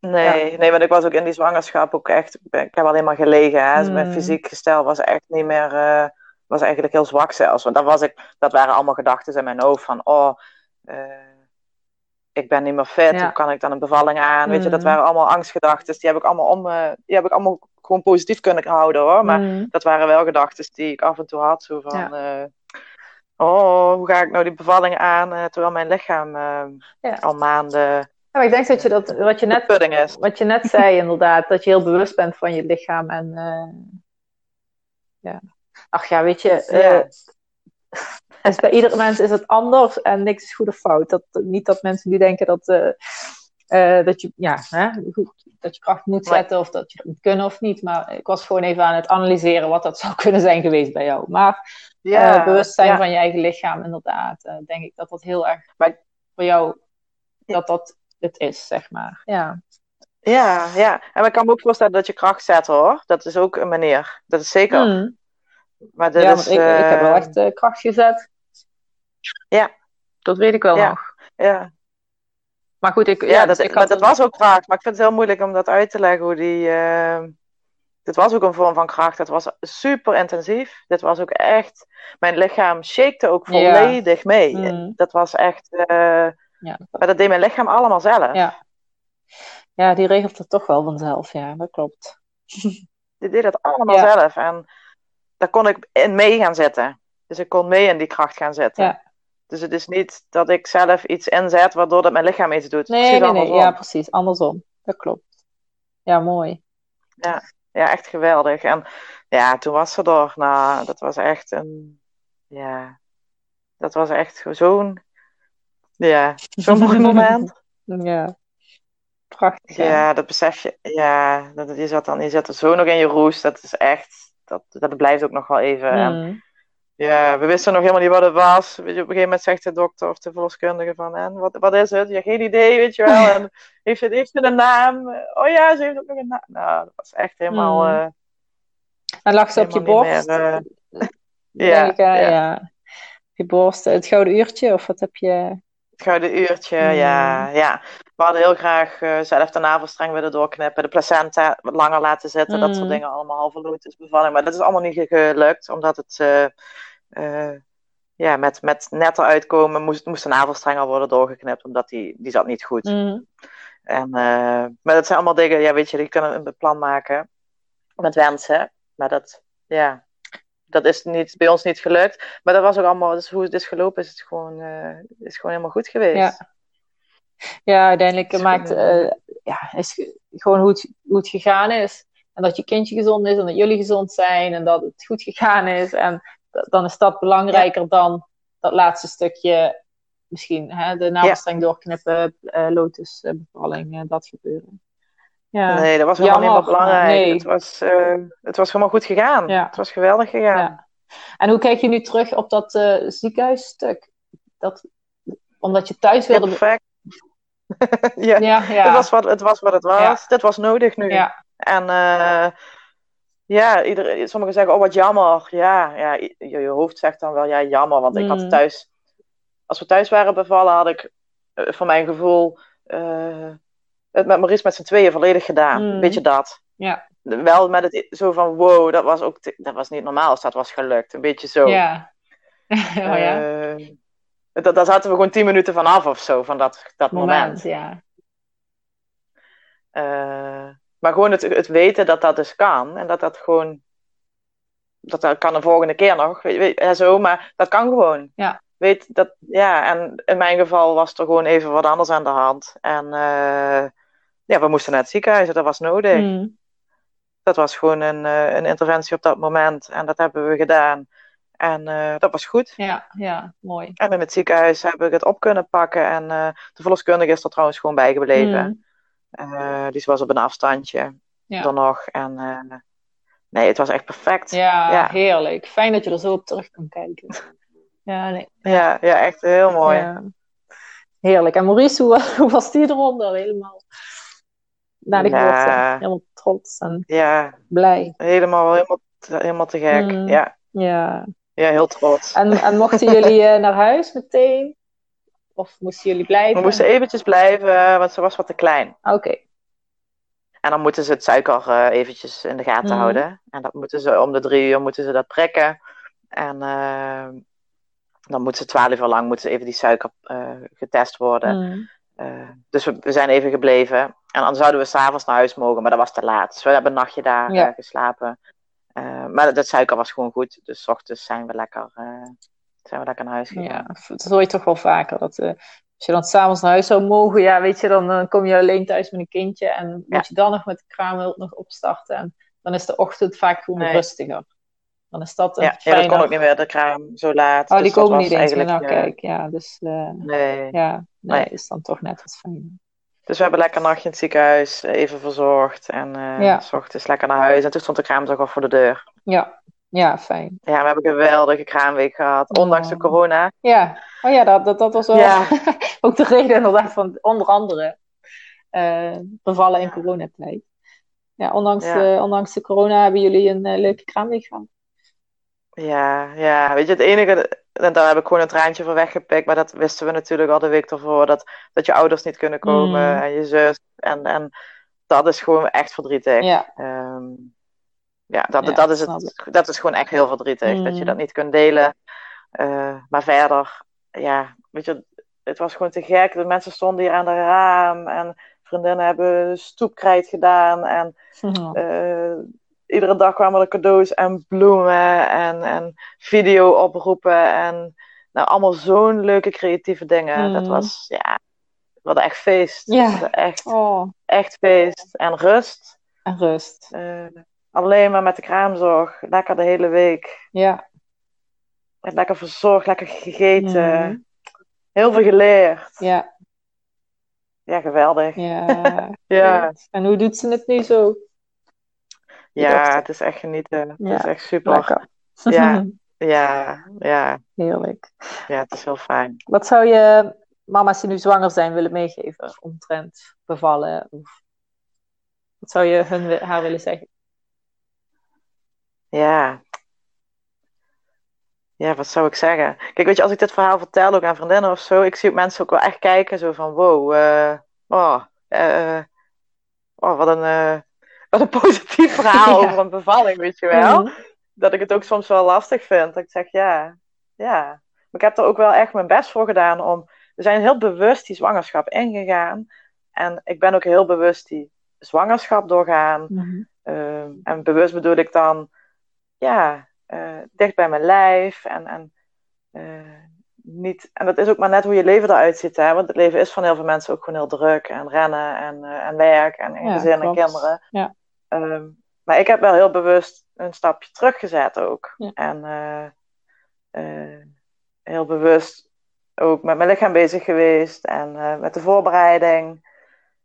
Nee, nee, want ik was ook in die zwangerschap ook echt, ik ben- ik heb alleen maar gelegen. Hè. Dus mijn Mm. fysiek gestel was echt niet meer, eh, was eigenlijk heel zwak zelfs. Want dat, was ik, dat waren allemaal gedachten in mijn hoofd van, oh, eh, ik ben niet meer fit, Ja. hoe kan ik dan een bevalling aan? Weet je, dat Mm. waren allemaal angstgedachten. Die heb ik allemaal, om, eh, die heb ik allemaal gewoon positief kunnen houden hoor. Maar mm, dat waren wel gedachten die ik af en toe had. Zo van, eh, oh, hoe ga ik nou die bevalling aan? eh, terwijl mijn lichaam Ja. al maanden maar ik denk dat je dat, wat je net, is. wat je net zei, inderdaad, dat je heel bewust bent van je lichaam. En ja. Ach ja, weet je, is bij iedere mens is het anders en niks is goed of fout. Dat, niet dat mensen nu denken dat, eh, eh, dat, je, ja, hè, goed, dat je kracht moet zetten of dat je het moet kunnen of niet. Maar ik was gewoon even aan het analyseren wat dat zou kunnen zijn geweest bij jou. Maar Ja, eh, bewustzijn ja. van je eigen lichaam, inderdaad, denk ik dat dat heel erg Maar- voor jou, dat dat het is, zeg maar. Ja, Ja, ja. En ik kan me ook voorstellen dat je kracht zet hoor. Dat is ook een manier. Dat is zeker. Hmm. Maar ja is, ik, ik heb wel echt kracht gezet. Ja. Dat weet ik wel Ja. nog. Ja, Maar goed, ik, ja, ja, dat, dus ik maar had dat was ook kracht. Maar ik vind het heel moeilijk om dat uit te leggen hoe die. eh, dit was ook een vorm van kracht. Het was super intensief. Dit was ook echt. Mijn lichaam shakte ook Ja. volledig mee. Mm. Dat was echt. eh, Ja. Maar dat deed mijn lichaam allemaal zelf. Ja. Ja, die regelt het toch wel vanzelf, ja, dat klopt. Die deed dat allemaal Ja. zelf. En daar kon ik in mee gaan zitten. Dus ik kon mee in die kracht gaan zitten. Ja. Dus het is niet dat ik zelf iets inzet waardoor dat mijn lichaam iets doet. Nee, Precies nee, nee, ja, precies, andersom. Dat klopt. Ja, mooi. Ja, echt geweldig. En ja, toen was ze er. Nou, dat was echt een. Ja, dat was echt zo'n. Ja, zo'n mooi moment. Ja. Prachtig, Ja, ja. dat besef je. Ja, dat, je, zat dan, je zat er zo nog in je roes. Dat is echt. Dat, dat blijft ook nog wel even. En Mm. Ja, we wisten nog helemaal niet wat het was. Weet je, op een gegeven moment zegt de dokter of de verloskundige van, en wat, wat is het? Ja, geen idee, weet je wel. En heeft het, heeft het een naam? Oh ja, ze heeft ook nog een naam. Nou, dat was echt helemaal... Mm. eh, En lag ze op je borst? meer, eh, ja, ik, eh, ja. ja. Op je borst, het gouden uurtje, of wat heb je? Het gouden uurtje, Mm. ja, ja. We hadden heel graag eh, zelf de navelstreng willen doorknippen, de placenta wat langer laten zitten, dat soort Mm. dingen allemaal, halve lotus bevalling. Maar dat is allemaal niet ge- gelukt, omdat het... eh, eh, ja, met, met net eruit komen moest, moest de navelstreng al worden doorgeknipt, omdat die, die zat niet goed. Mm. En, eh, maar dat zijn allemaal dingen, ja, weet je, die kunnen een plan maken met wensen. Maar dat, ja, dat is niet, bij ons niet gelukt. Maar dat was ook allemaal, dus hoe het is gelopen, is het gewoon, uh, is gewoon helemaal goed geweest. Ja, ja uiteindelijk maakt, uh, ja, is gewoon hoe het, hoe het gegaan is. En dat je kindje gezond is en dat jullie gezond zijn en dat het goed gegaan is. En dan is dat belangrijker dan dat laatste stukje, misschien hè, de navelstreng doorknippen, uh, lotusbevalling, dat gebeuren. Ja. Nee, dat was helemaal niet meer belangrijk. Nee. Het, was, uh, het was helemaal goed gegaan. Ja. Het was geweldig gegaan. Ja. En hoe kijk je nu terug op dat uh, ziekenhuisstuk? Dat, omdat je thuis wilde... perfect. ja, ja, ja. Het, was wat, het was wat het was. Dit was nodig nu. Ja. En uh, ja, iedereen, sommigen zeggen, oh wat jammer. Ja, ja je, je hoofd zegt dan wel, ja jammer. Want ik had mm. thuis... Als we thuis waren bevallen, had ik voor mijn gevoel het met Maurice met z'n tweeën volledig gedaan. Mm. Beetje dat. Ja. Wel met het zo van wow, dat was ook dat was niet normaal als dat was gelukt. Een beetje zo. Ja. oh, ja. Uh, dat, daar zaten we gewoon tien minuten vanaf of zo, van dat, dat moment. moment. Ja. Uh, maar gewoon het, het weten dat dat dus kan. En dat dat gewoon. Dat, dat kan de volgende keer nog. Weet, weet, ja, zo, maar dat kan gewoon. Ja. Weet dat, ja, en in mijn geval was er gewoon even wat anders aan de hand. En uh, ja, we moesten naar het ziekenhuis, dat was nodig. Mm. Dat was gewoon een, uh, een interventie op dat moment en dat hebben we gedaan. En uh, dat was goed. Ja, ja, mooi. En in het ziekenhuis heb ik het op kunnen pakken. En uh, de verloskundige is er trouwens gewoon bijgebleven. Mm. die was op een afstandje ja. dan nog. En nee, het was echt perfect. Ja, ja, heerlijk. Fijn dat je er zo op terug kan kijken. Ja, nee. ja, ja, echt heel mooi. Ja. Heerlijk. En Maurice, hoe, hoe was die eronder? Helemaal naar de ja. Helemaal trots en ja. blij. Helemaal, helemaal, helemaal te gek. Mm. Ja. ja. Ja, heel trots. En, en mochten jullie uh, naar huis meteen? Of moesten jullie blijven? We moesten eventjes blijven, want ze was wat te klein. Oké. En dan moeten ze het suiker uh, eventjes in de gaten mm. houden. En dat moeten ze om de drie uur moeten ze dat prikken. En uh, dan moeten ze twaalf uur lang moeten ze even die suiker getest worden. Mm. Uh, dus we, we, zijn even gebleven. En dan zouden we s'avonds naar huis mogen, maar dat was te laat. Dus we hebben een nachtje daar ja. uh, geslapen. Uh, maar dat suiker was gewoon goed. Dus s ochtends zijn we lekker, zijn we lekker naar huis gegaan. Ja, dat hoor je toch wel vaker. Dat, als je dan s'avonds naar huis zou mogen, ja, weet je, dan kom je alleen thuis met een kindje. En moet je dan nog met de kraamhulp nog opstarten. En dan is de ochtend vaak gewoon nee. rustiger. Dan is dat een ja, ja, dat kon ook niet meer, de kraam zo laat. Oh, die dus komen niet eens meer. Nou, kijk, ja, dus nee. ja, nee, nee, is dan toch net wat fijn. Dus we hebben lekker een nachtje in het ziekenhuis even verzorgd. En uh, ja. s ochtends lekker naar huis. En toen stond de kraam toch al voor de deur. Ja, ja, fijn. Ja, we hebben een geweldige kraamweek gehad. Ondanks de oh. corona. Ja, oh ja, dat, dat, dat was wel ja. ook de reden inderdaad van onder andere uh, bevallen in coronatijd. Ja, ondanks, ja. De, ondanks de corona hebben jullie een uh, leuke kraamweek gehad. Ja, ja, weet je, het enige, en daar heb ik gewoon een traantje voor weggepikt, maar dat wisten we natuurlijk al de week ervoor, dat, dat je ouders niet kunnen komen mm. en je zus. En, en dat is gewoon echt verdrietig. Ja, um, ja, dat, ja, dat, is het, dat is gewoon echt heel verdrietig, mm. dat je mm. dat niet kunt delen. Uh, maar verder, ja, weet je, het was gewoon te gek. De mensen stonden hier aan de raam en vriendinnen hebben stoepkrijt gedaan en... Mm. Uh, iedere dag kwamen er cadeaus en bloemen en, en video oproepen. En nou, allemaal zo'n leuke creatieve dingen. Dat mm. was, ja, wat echt feest. Ja. Echt, oh. echt feest. En rust. En rust. Uh, alleen maar met de kraamzorg. Lekker de hele week. Ja. Lekker verzorgd, lekker gegeten. Mm. Heel veel geleerd. Ja. Ja, geweldig. Ja. ja. En hoe doet ze het nu zo? Ja, het is echt genieten. Het is echt super. Ja, ja, ja. Heerlijk. Ja, het is heel fijn. Wat zou je mama's die nu zwanger zijn willen meegeven omtrent bevallen? Of wat zou je hun, haar willen zeggen? Ja. Ja, wat zou ik zeggen? Kijk, weet je, als ik dit verhaal vertel ook aan vriendinnen of zo, ik zie ook mensen ook wel echt kijken, zo van, wow, uh, oh, uh, oh, wat een, uh, wat een positief verhaal over een bevalling, weet je wel. Mhm. Dat ik het ook soms wel lastig vind. Dat ik zeg, ja, ja. Maar ik heb er ook wel echt mijn best voor gedaan om... We zijn heel bewust die zwangerschap ingegaan. En ik ben ook heel bewust die zwangerschap doorgaan. Mhm. Ehm, en bewust bedoel ik dan, ja, dicht bij mijn lijf. En, en, niet, en dat is ook maar net hoe je leven eruit ziet. Hè? Want het leven is van heel veel mensen ook gewoon heel druk. En rennen en, en werk en, en gezin en kinderen. Ja. Ehm, maar ik heb wel heel bewust een stapje teruggezet ook. Ja. En heel bewust ook met mijn lichaam bezig geweest en uh, met de voorbereiding.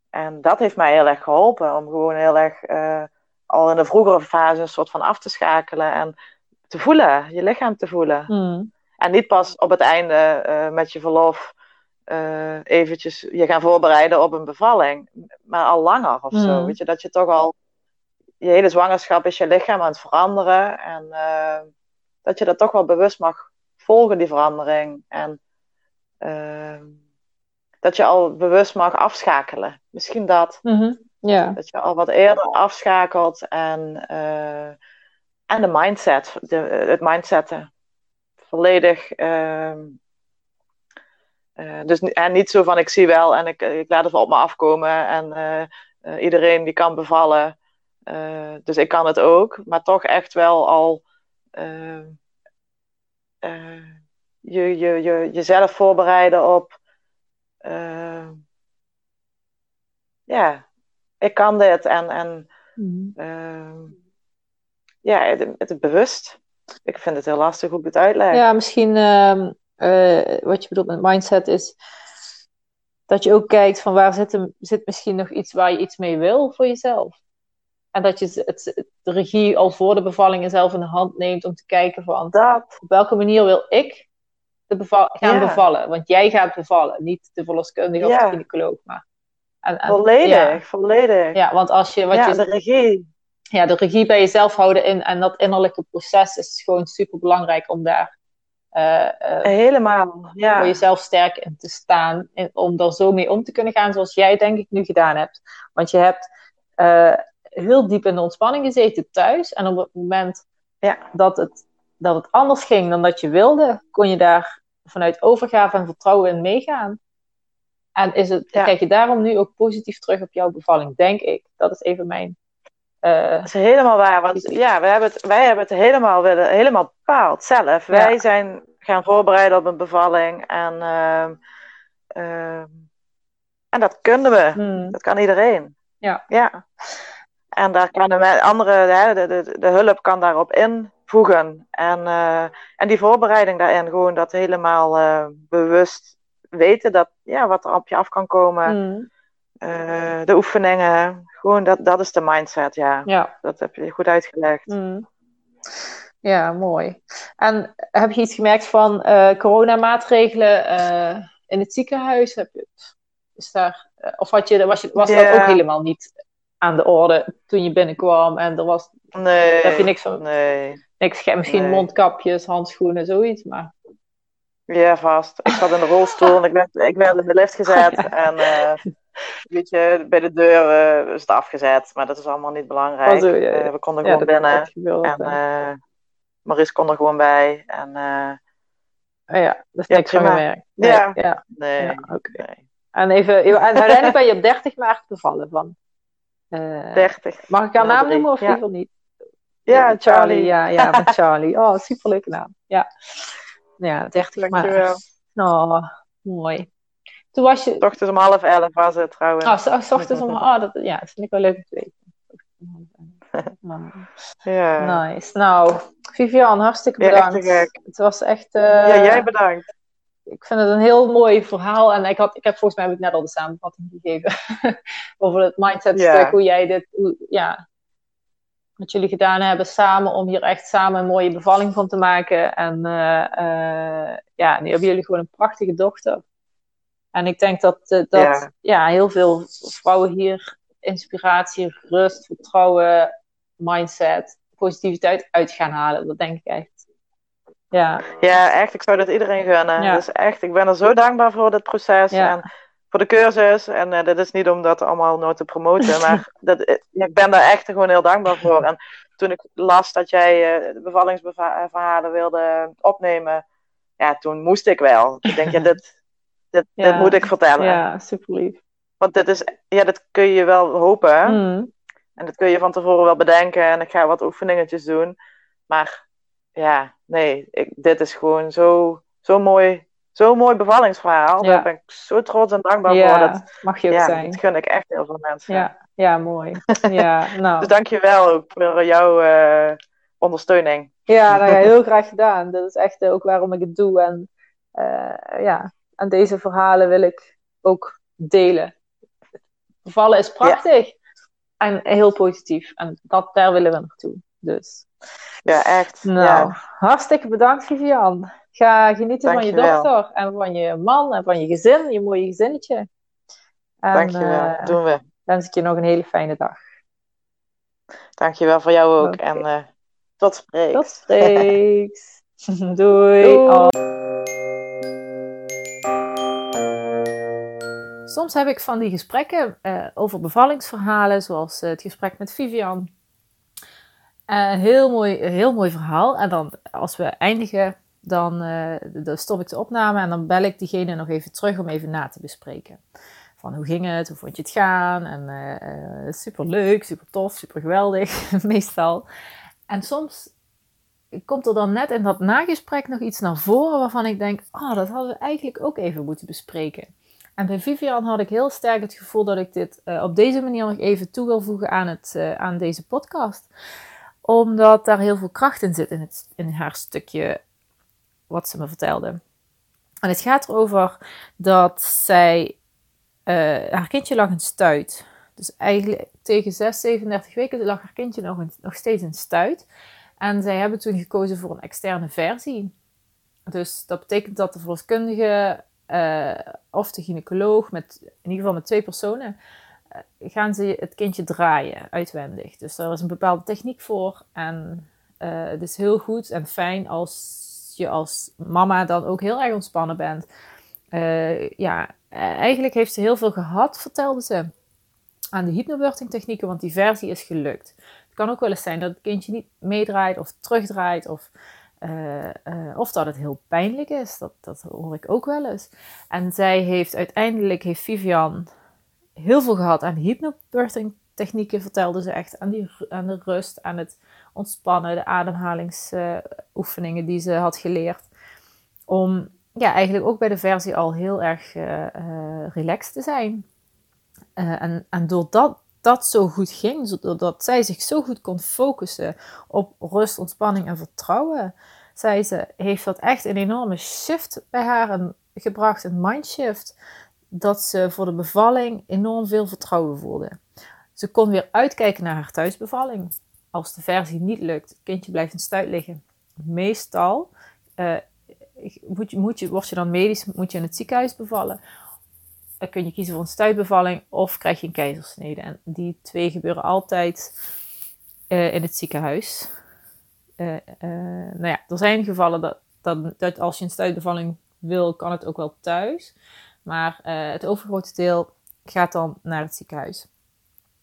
En dat heeft mij heel erg geholpen om gewoon heel erg uh, al in de vroegere fase een soort van af te schakelen en te voelen, je lichaam te voelen. Mm. En niet pas op het einde uh, met je verlof eventjes je gaan voorbereiden op een bevalling, maar al langer of zo. Mm. Weet je, dat je toch al je hele zwangerschap is je lichaam aan het veranderen en dat je dat toch wel bewust mag volgen, die verandering. En uh, dat je al bewust mag afschakelen. Misschien dat. Mm -hmm. yeah. Dat je al wat eerder afschakelt en, uh, en de mindset, de, het mindsetten. Volledig. Uh, dus en niet zo van ik zie wel en ik, ik laat het wel op me afkomen en uh, iedereen die kan bevallen. dus ik kan het ook, maar toch echt wel al uh, je, je, je, jezelf voorbereiden op. Uh, ja, ik kan dit en, en mm. uh, ja, het, het, bewust. Ik vind het heel lastig hoe ik het uitleg. Ja, misschien ehm, wat je bedoelt met mindset is dat je ook kijkt van waar zit, er, zit misschien nog iets waar je iets mee wil voor jezelf. En dat je het, de regie al voor de bevallingen zelf in de hand neemt om te kijken van dat. op welke manier wil ik de beval gaan ja. bevallen. Want jij gaat bevallen, niet de verloskundige of de gynaecoloog. Maar, en, en, volledig, ja. volledig. Ja, want als je... Wat ja, je, de regie. Ja, de regie bij jezelf houden in, en dat innerlijke proces is gewoon super belangrijk om daar... Uh, uh, Helemaal, ja. Voor jezelf sterk in te staan. En om er zo mee om te kunnen gaan zoals jij denk ik nu gedaan hebt. Want je hebt... Uh, heel diep in de ontspanning gezeten thuis. En op het moment ja. dat, het, dat het anders ging dan dat je wilde, kon je daar vanuit overgave en vertrouwen in meegaan. En is het, ja. kijk je daarom nu ook positief terug op jouw bevalling, denk ik. Dat is even mijn. Uh, dat is helemaal waar. Want ja, wij hebben het, wij hebben het helemaal, willen, helemaal bepaald zelf. Ja. Wij zijn gaan voorbereiden op een bevalling. En, uh, uh, en dat kunnen we. Hmm. Dat kan iedereen. Ja. ja. En daar kan de andere, hè, de, de, de, hulp kan daarop invoegen. En, uh, en die voorbereiding daarin, gewoon dat helemaal uh, bewust weten dat, ja, wat er op je af kan komen. Mm. Uh, de oefeningen, gewoon dat, dat is de mindset, ja. ja. Dat heb je goed uitgelegd. Mm. Ja, mooi. En heb je iets gemerkt van uh, coronamaatregelen in het ziekenhuis? Heb je, is daar, of had je, was, je, was dat ook helemaal niet aan de orde toen je binnenkwam en er was, Nee. heb je niks van, Nee. niks, misschien Nee. mondkapjes, handschoenen, zoiets, maar Ja, vast. Ik zat in de rolstoel en ik werd, ik werd in de lift gezet. En uh, weet je, bij de deur uh, is het afgezet. Maar dat is allemaal niet belangrijk. Oh, zo, ja, ja. Uh, we konden gewoon binnen. En Maurice kon er gewoon bij. En Oh ja, dat is niks van gemerkt. Nee, Ja. nee. oké. nee. En even, en uiteindelijk ben je op 30 maart bevallen van. eh, 30. mag ik jouw naam 03, noemen of liever niet? Ja, Charlie. Ja, ja, van Charlie. Oh, superleuke naam. Ja, ja 30 Dankjewel. maart. Oh, mooi. Toen was je. Ochtends om half elf was het trouwens. Oh, s- oh, ochtends om. Oh, dat, ja, dat vind ik wel leuk om te weten. Oh, ja. nice. Nou, Vivian, hartstikke echt bedankt. Het was echt. eh, ja, jij bedankt. ik vind het een heel mooi verhaal. En ik, had, ik heb volgens mij heb ik net al de samenvatting gegeven. over het mindset stuk. Hoe jij dit, hoe, ja, wat jullie gedaan hebben samen. Om hier echt samen een mooie bevalling van te maken. En eh, eh, ja, nu hebben jullie gewoon een prachtige dochter. En ik denk dat, eh, dat ja. Ja. heel veel vrouwen hier inspiratie, rust, vertrouwen, mindset, positiviteit uit gaan halen. Dat denk ik echt. Ja, Ja, echt. Ik zou dat iedereen gunnen. Ja. Dus echt, ik ben er zo dankbaar voor dit proces. Ja. En voor de cursus. En eh, dat is niet om dat allemaal nooit te promoten. maar dat, eh, ja, ik ben daar echt gewoon heel dankbaar voor. En toen ik las dat jij de bevallingsverhalen wilde opnemen. Ja, toen moest ik wel. Ik denk, ja, dit, dit, Ja. dit moet ik vertellen. ja super lief. Want dit is, ja, dat kun je wel hopen. Mm. En dat kun je van tevoren wel bedenken. En ik ga wat oefeningetjes doen. Maar ja, nee, ik, dit is gewoon zo, zo mooi. Zo'n mooi bevallingsverhaal. Daar ben ik zo trots en dankbaar voor. Dat, mag je ook ja, zijn. dat gun ik echt heel veel mensen. Ja, ja, mooi. Ja, nou. Dus dank je wel ook voor jouw eh, ondersteuning. Ja, nou ja, heel graag gedaan. Dat is echt ook waarom ik het doe. En eh, ja, en deze verhalen wil ik ook delen. Bevallen is prachtig en heel positief. En dat, daar willen we naartoe. Dus, Ja, echt. nou, Ja. hartstikke bedankt Vivian. Ga genieten van je dochter en van je man en van je gezin, je mooie gezinnetje. En Dankjewel. eh, Doen we. wens ik je nog een hele fijne dag. Dankjewel voor jou ook. En eh, tot spreeks. Tot spreeks. Doei. Doei. Oh. Soms heb ik van die gesprekken eh, over bevallingsverhalen, zoals het gesprek met Vivian. Eh, heel, mooi, heel mooi verhaal. En dan, als we eindigen, dan, eh, dan stop ik de opname en dan bel ik diegene nog even terug om even na te bespreken. Van hoe ging het, hoe vond je het gaan? En eh super leuk, super tof, super geweldig, meestal. En soms komt er dan net in dat nagesprek nog iets naar voren waarvan ik denk, oh, dat hadden we eigenlijk ook even moeten bespreken. En bij Vivian had ik heel sterk het gevoel dat ik dit eh, op deze manier nog even toe wil voegen aan, het, eh, aan deze podcast. Omdat daar heel veel kracht in zit in, het, in haar stukje wat ze me vertelde. En het gaat erover dat zij, eh, haar kindje lag in stuit. Dus eigenlijk tegen 6, 37 weken lag haar kindje nog, nog steeds in stuit. En zij hebben toen gekozen voor een externe versie. Dus dat betekent dat de verloskundige eh, of de gynaecoloog, met, in ieder geval met twee personen, eh, gaan ze het kindje draaien uitwendig. Dus daar is een bepaalde techniek voor. En het is heel goed en fijn als je als mama dan ook heel erg ontspannen bent. Eh, ja, eh, eigenlijk heeft ze heel veel gehad, vertelde ze, aan de hypnobirthing technieken, want die versie is gelukt. Het kan ook wel eens zijn dat het kindje niet meedraait of terugdraait of, eh, eh, of dat het heel pijnlijk is. Dat, dat hoor ik ook wel eens. En zij heeft uiteindelijk, heeft Vivian heel veel gehad aan hypnobirthing technieken, vertelde ze echt. Aan, die, aan de rust, aan het ontspannen, de ademhalingsoefeningen die ze had geleerd. Om ja, eigenlijk ook bij de versie al heel erg eh, eh, relaxed te zijn. Eh, en, en doordat dat zo goed ging, doordat zij zich zo goed kon focussen op rust, ontspanning en vertrouwen, zei ze, heeft dat echt een enorme shift bij haar gebracht, een mindshift, dat ze voor de bevalling enorm veel vertrouwen voelde. Ze kon weer uitkijken naar haar thuisbevalling. Als de versie niet lukt, kindje blijft in stuit liggen. Meestal eh, moet je, moet je, word je dan medisch, moet je in het ziekenhuis bevallen. Dan kun je kiezen voor een stuitbevalling of krijg je een keizersnede. En die twee gebeuren altijd eh, in het ziekenhuis. Eh, nou ja, er zijn gevallen dat, dat, dat als je een stuitbevalling wil, kan het ook wel thuis. Maar het overgrote deel gaat dan naar het ziekenhuis.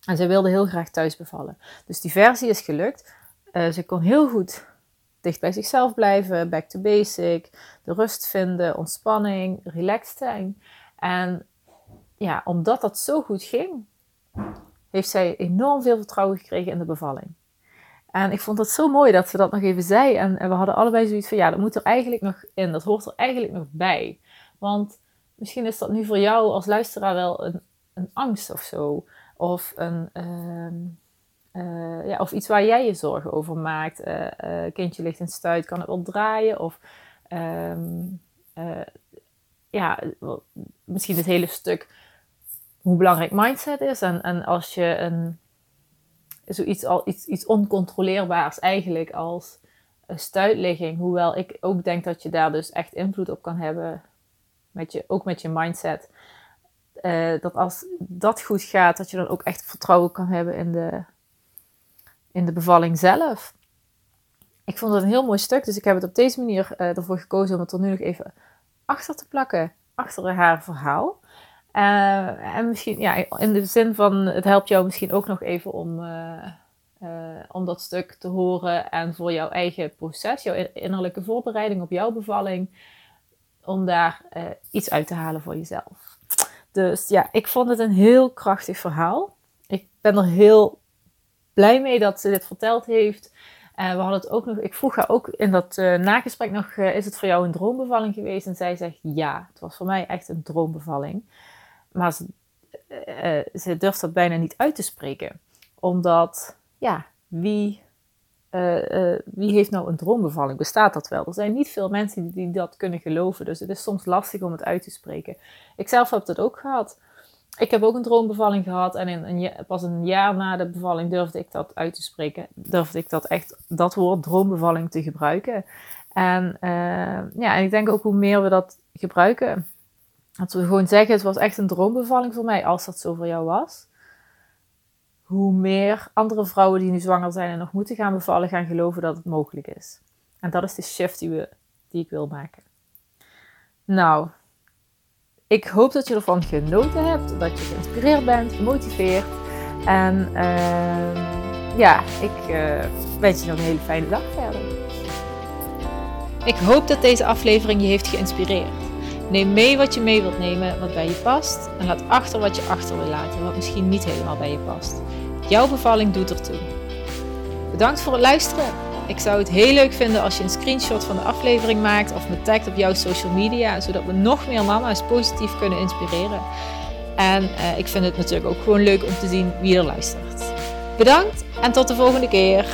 En zij wilde heel graag thuis bevallen. Dus die versie is gelukt. Eh, ze kon heel goed dicht bij zichzelf blijven, back to basic, de rust vinden, ontspanning, relaxed zijn. En ja, omdat dat zo goed ging, heeft zij enorm veel vertrouwen gekregen in de bevalling. En ik vond het zo mooi dat ze dat nog even zei. En, we hadden allebei zoiets van, ja, dat moet er eigenlijk nog in. Dat hoort er eigenlijk nog bij. Want misschien is dat nu voor jou als luisteraar wel een, een angst of zo. Of, een, ehm, eh, ja, of iets waar jij je zorgen over maakt. Eh, kindje ligt in stuit, kan het wel draaien? Of ehm, eh, ja, misschien het hele stuk hoe belangrijk mindset is. En, en als je een, zoiets al iets, iets oncontroleerbaars eigenlijk als stuitligging, hoewel ik ook denk dat je daar dus echt invloed op kan hebben, met je, ook met je mindset. Eh, dat als dat goed gaat, dat je dan ook echt vertrouwen kan hebben in de, in de bevalling zelf. Ik vond het een heel mooi stuk, dus ik heb het op deze manier eh, ervoor gekozen om het er nu nog even achter te plakken, achter haar verhaal. Eh, en misschien, ja, in de zin van, het helpt jou misschien ook nog even om, om dat stuk te horen en voor jouw eigen proces, jouw innerlijke voorbereiding op jouw bevalling, om daar iets uit te halen voor jezelf. Dus ja, ik vond het een heel krachtig verhaal. Ik ben er heel blij mee dat ze dit verteld heeft. En we hadden het ook nog, ik vroeg haar ook in dat uh, nagesprek nog, is het voor jou een droombevalling geweest? En zij zegt ja, het was voor mij echt een droombevalling. Maar ze, ze durft dat bijna niet uit te spreken. Omdat, ja, wie uh, wie heeft nou een droombevalling? Bestaat dat wel? Er zijn niet veel mensen die, dat kunnen geloven, dus het is soms lastig om het uit te spreken. Ik zelf heb dat ook gehad. Ik heb ook een droombevalling gehad en in pas een jaar na de bevalling durfde ik dat uit te spreken. Durfde ik dat echt, dat woord droombevalling te gebruiken. En uh, ja, en ik denk ook hoe meer we dat gebruiken, dat we gewoon zeggen, het was echt een droombevalling voor mij, als dat zo voor jou was hoe meer andere vrouwen die nu zwanger zijn en nog moeten gaan bevallen, gaan geloven dat het mogelijk is. En dat is de shift die, we, die ik wil maken. Nou, ik hoop dat je ervan genoten hebt, dat je geïnspireerd bent, gemotiveerd. En uh, ja, ik uh, wens je nog een hele fijne dag verder. Ik hoop dat deze aflevering je heeft geïnspireerd. Neem mee wat je mee wilt nemen, wat bij je past. En laat achter wat je achter wil laten, wat misschien niet helemaal bij je past. Jouw bevalling doet ertoe. Bedankt voor het luisteren. Ik zou het heel leuk vinden als je een screenshot van de aflevering maakt of me tagt op jouw social media, zodat we nog meer mama's positief kunnen inspireren. En uh, ik vind het natuurlijk ook gewoon leuk om te zien wie er luistert. Bedankt en tot de volgende keer.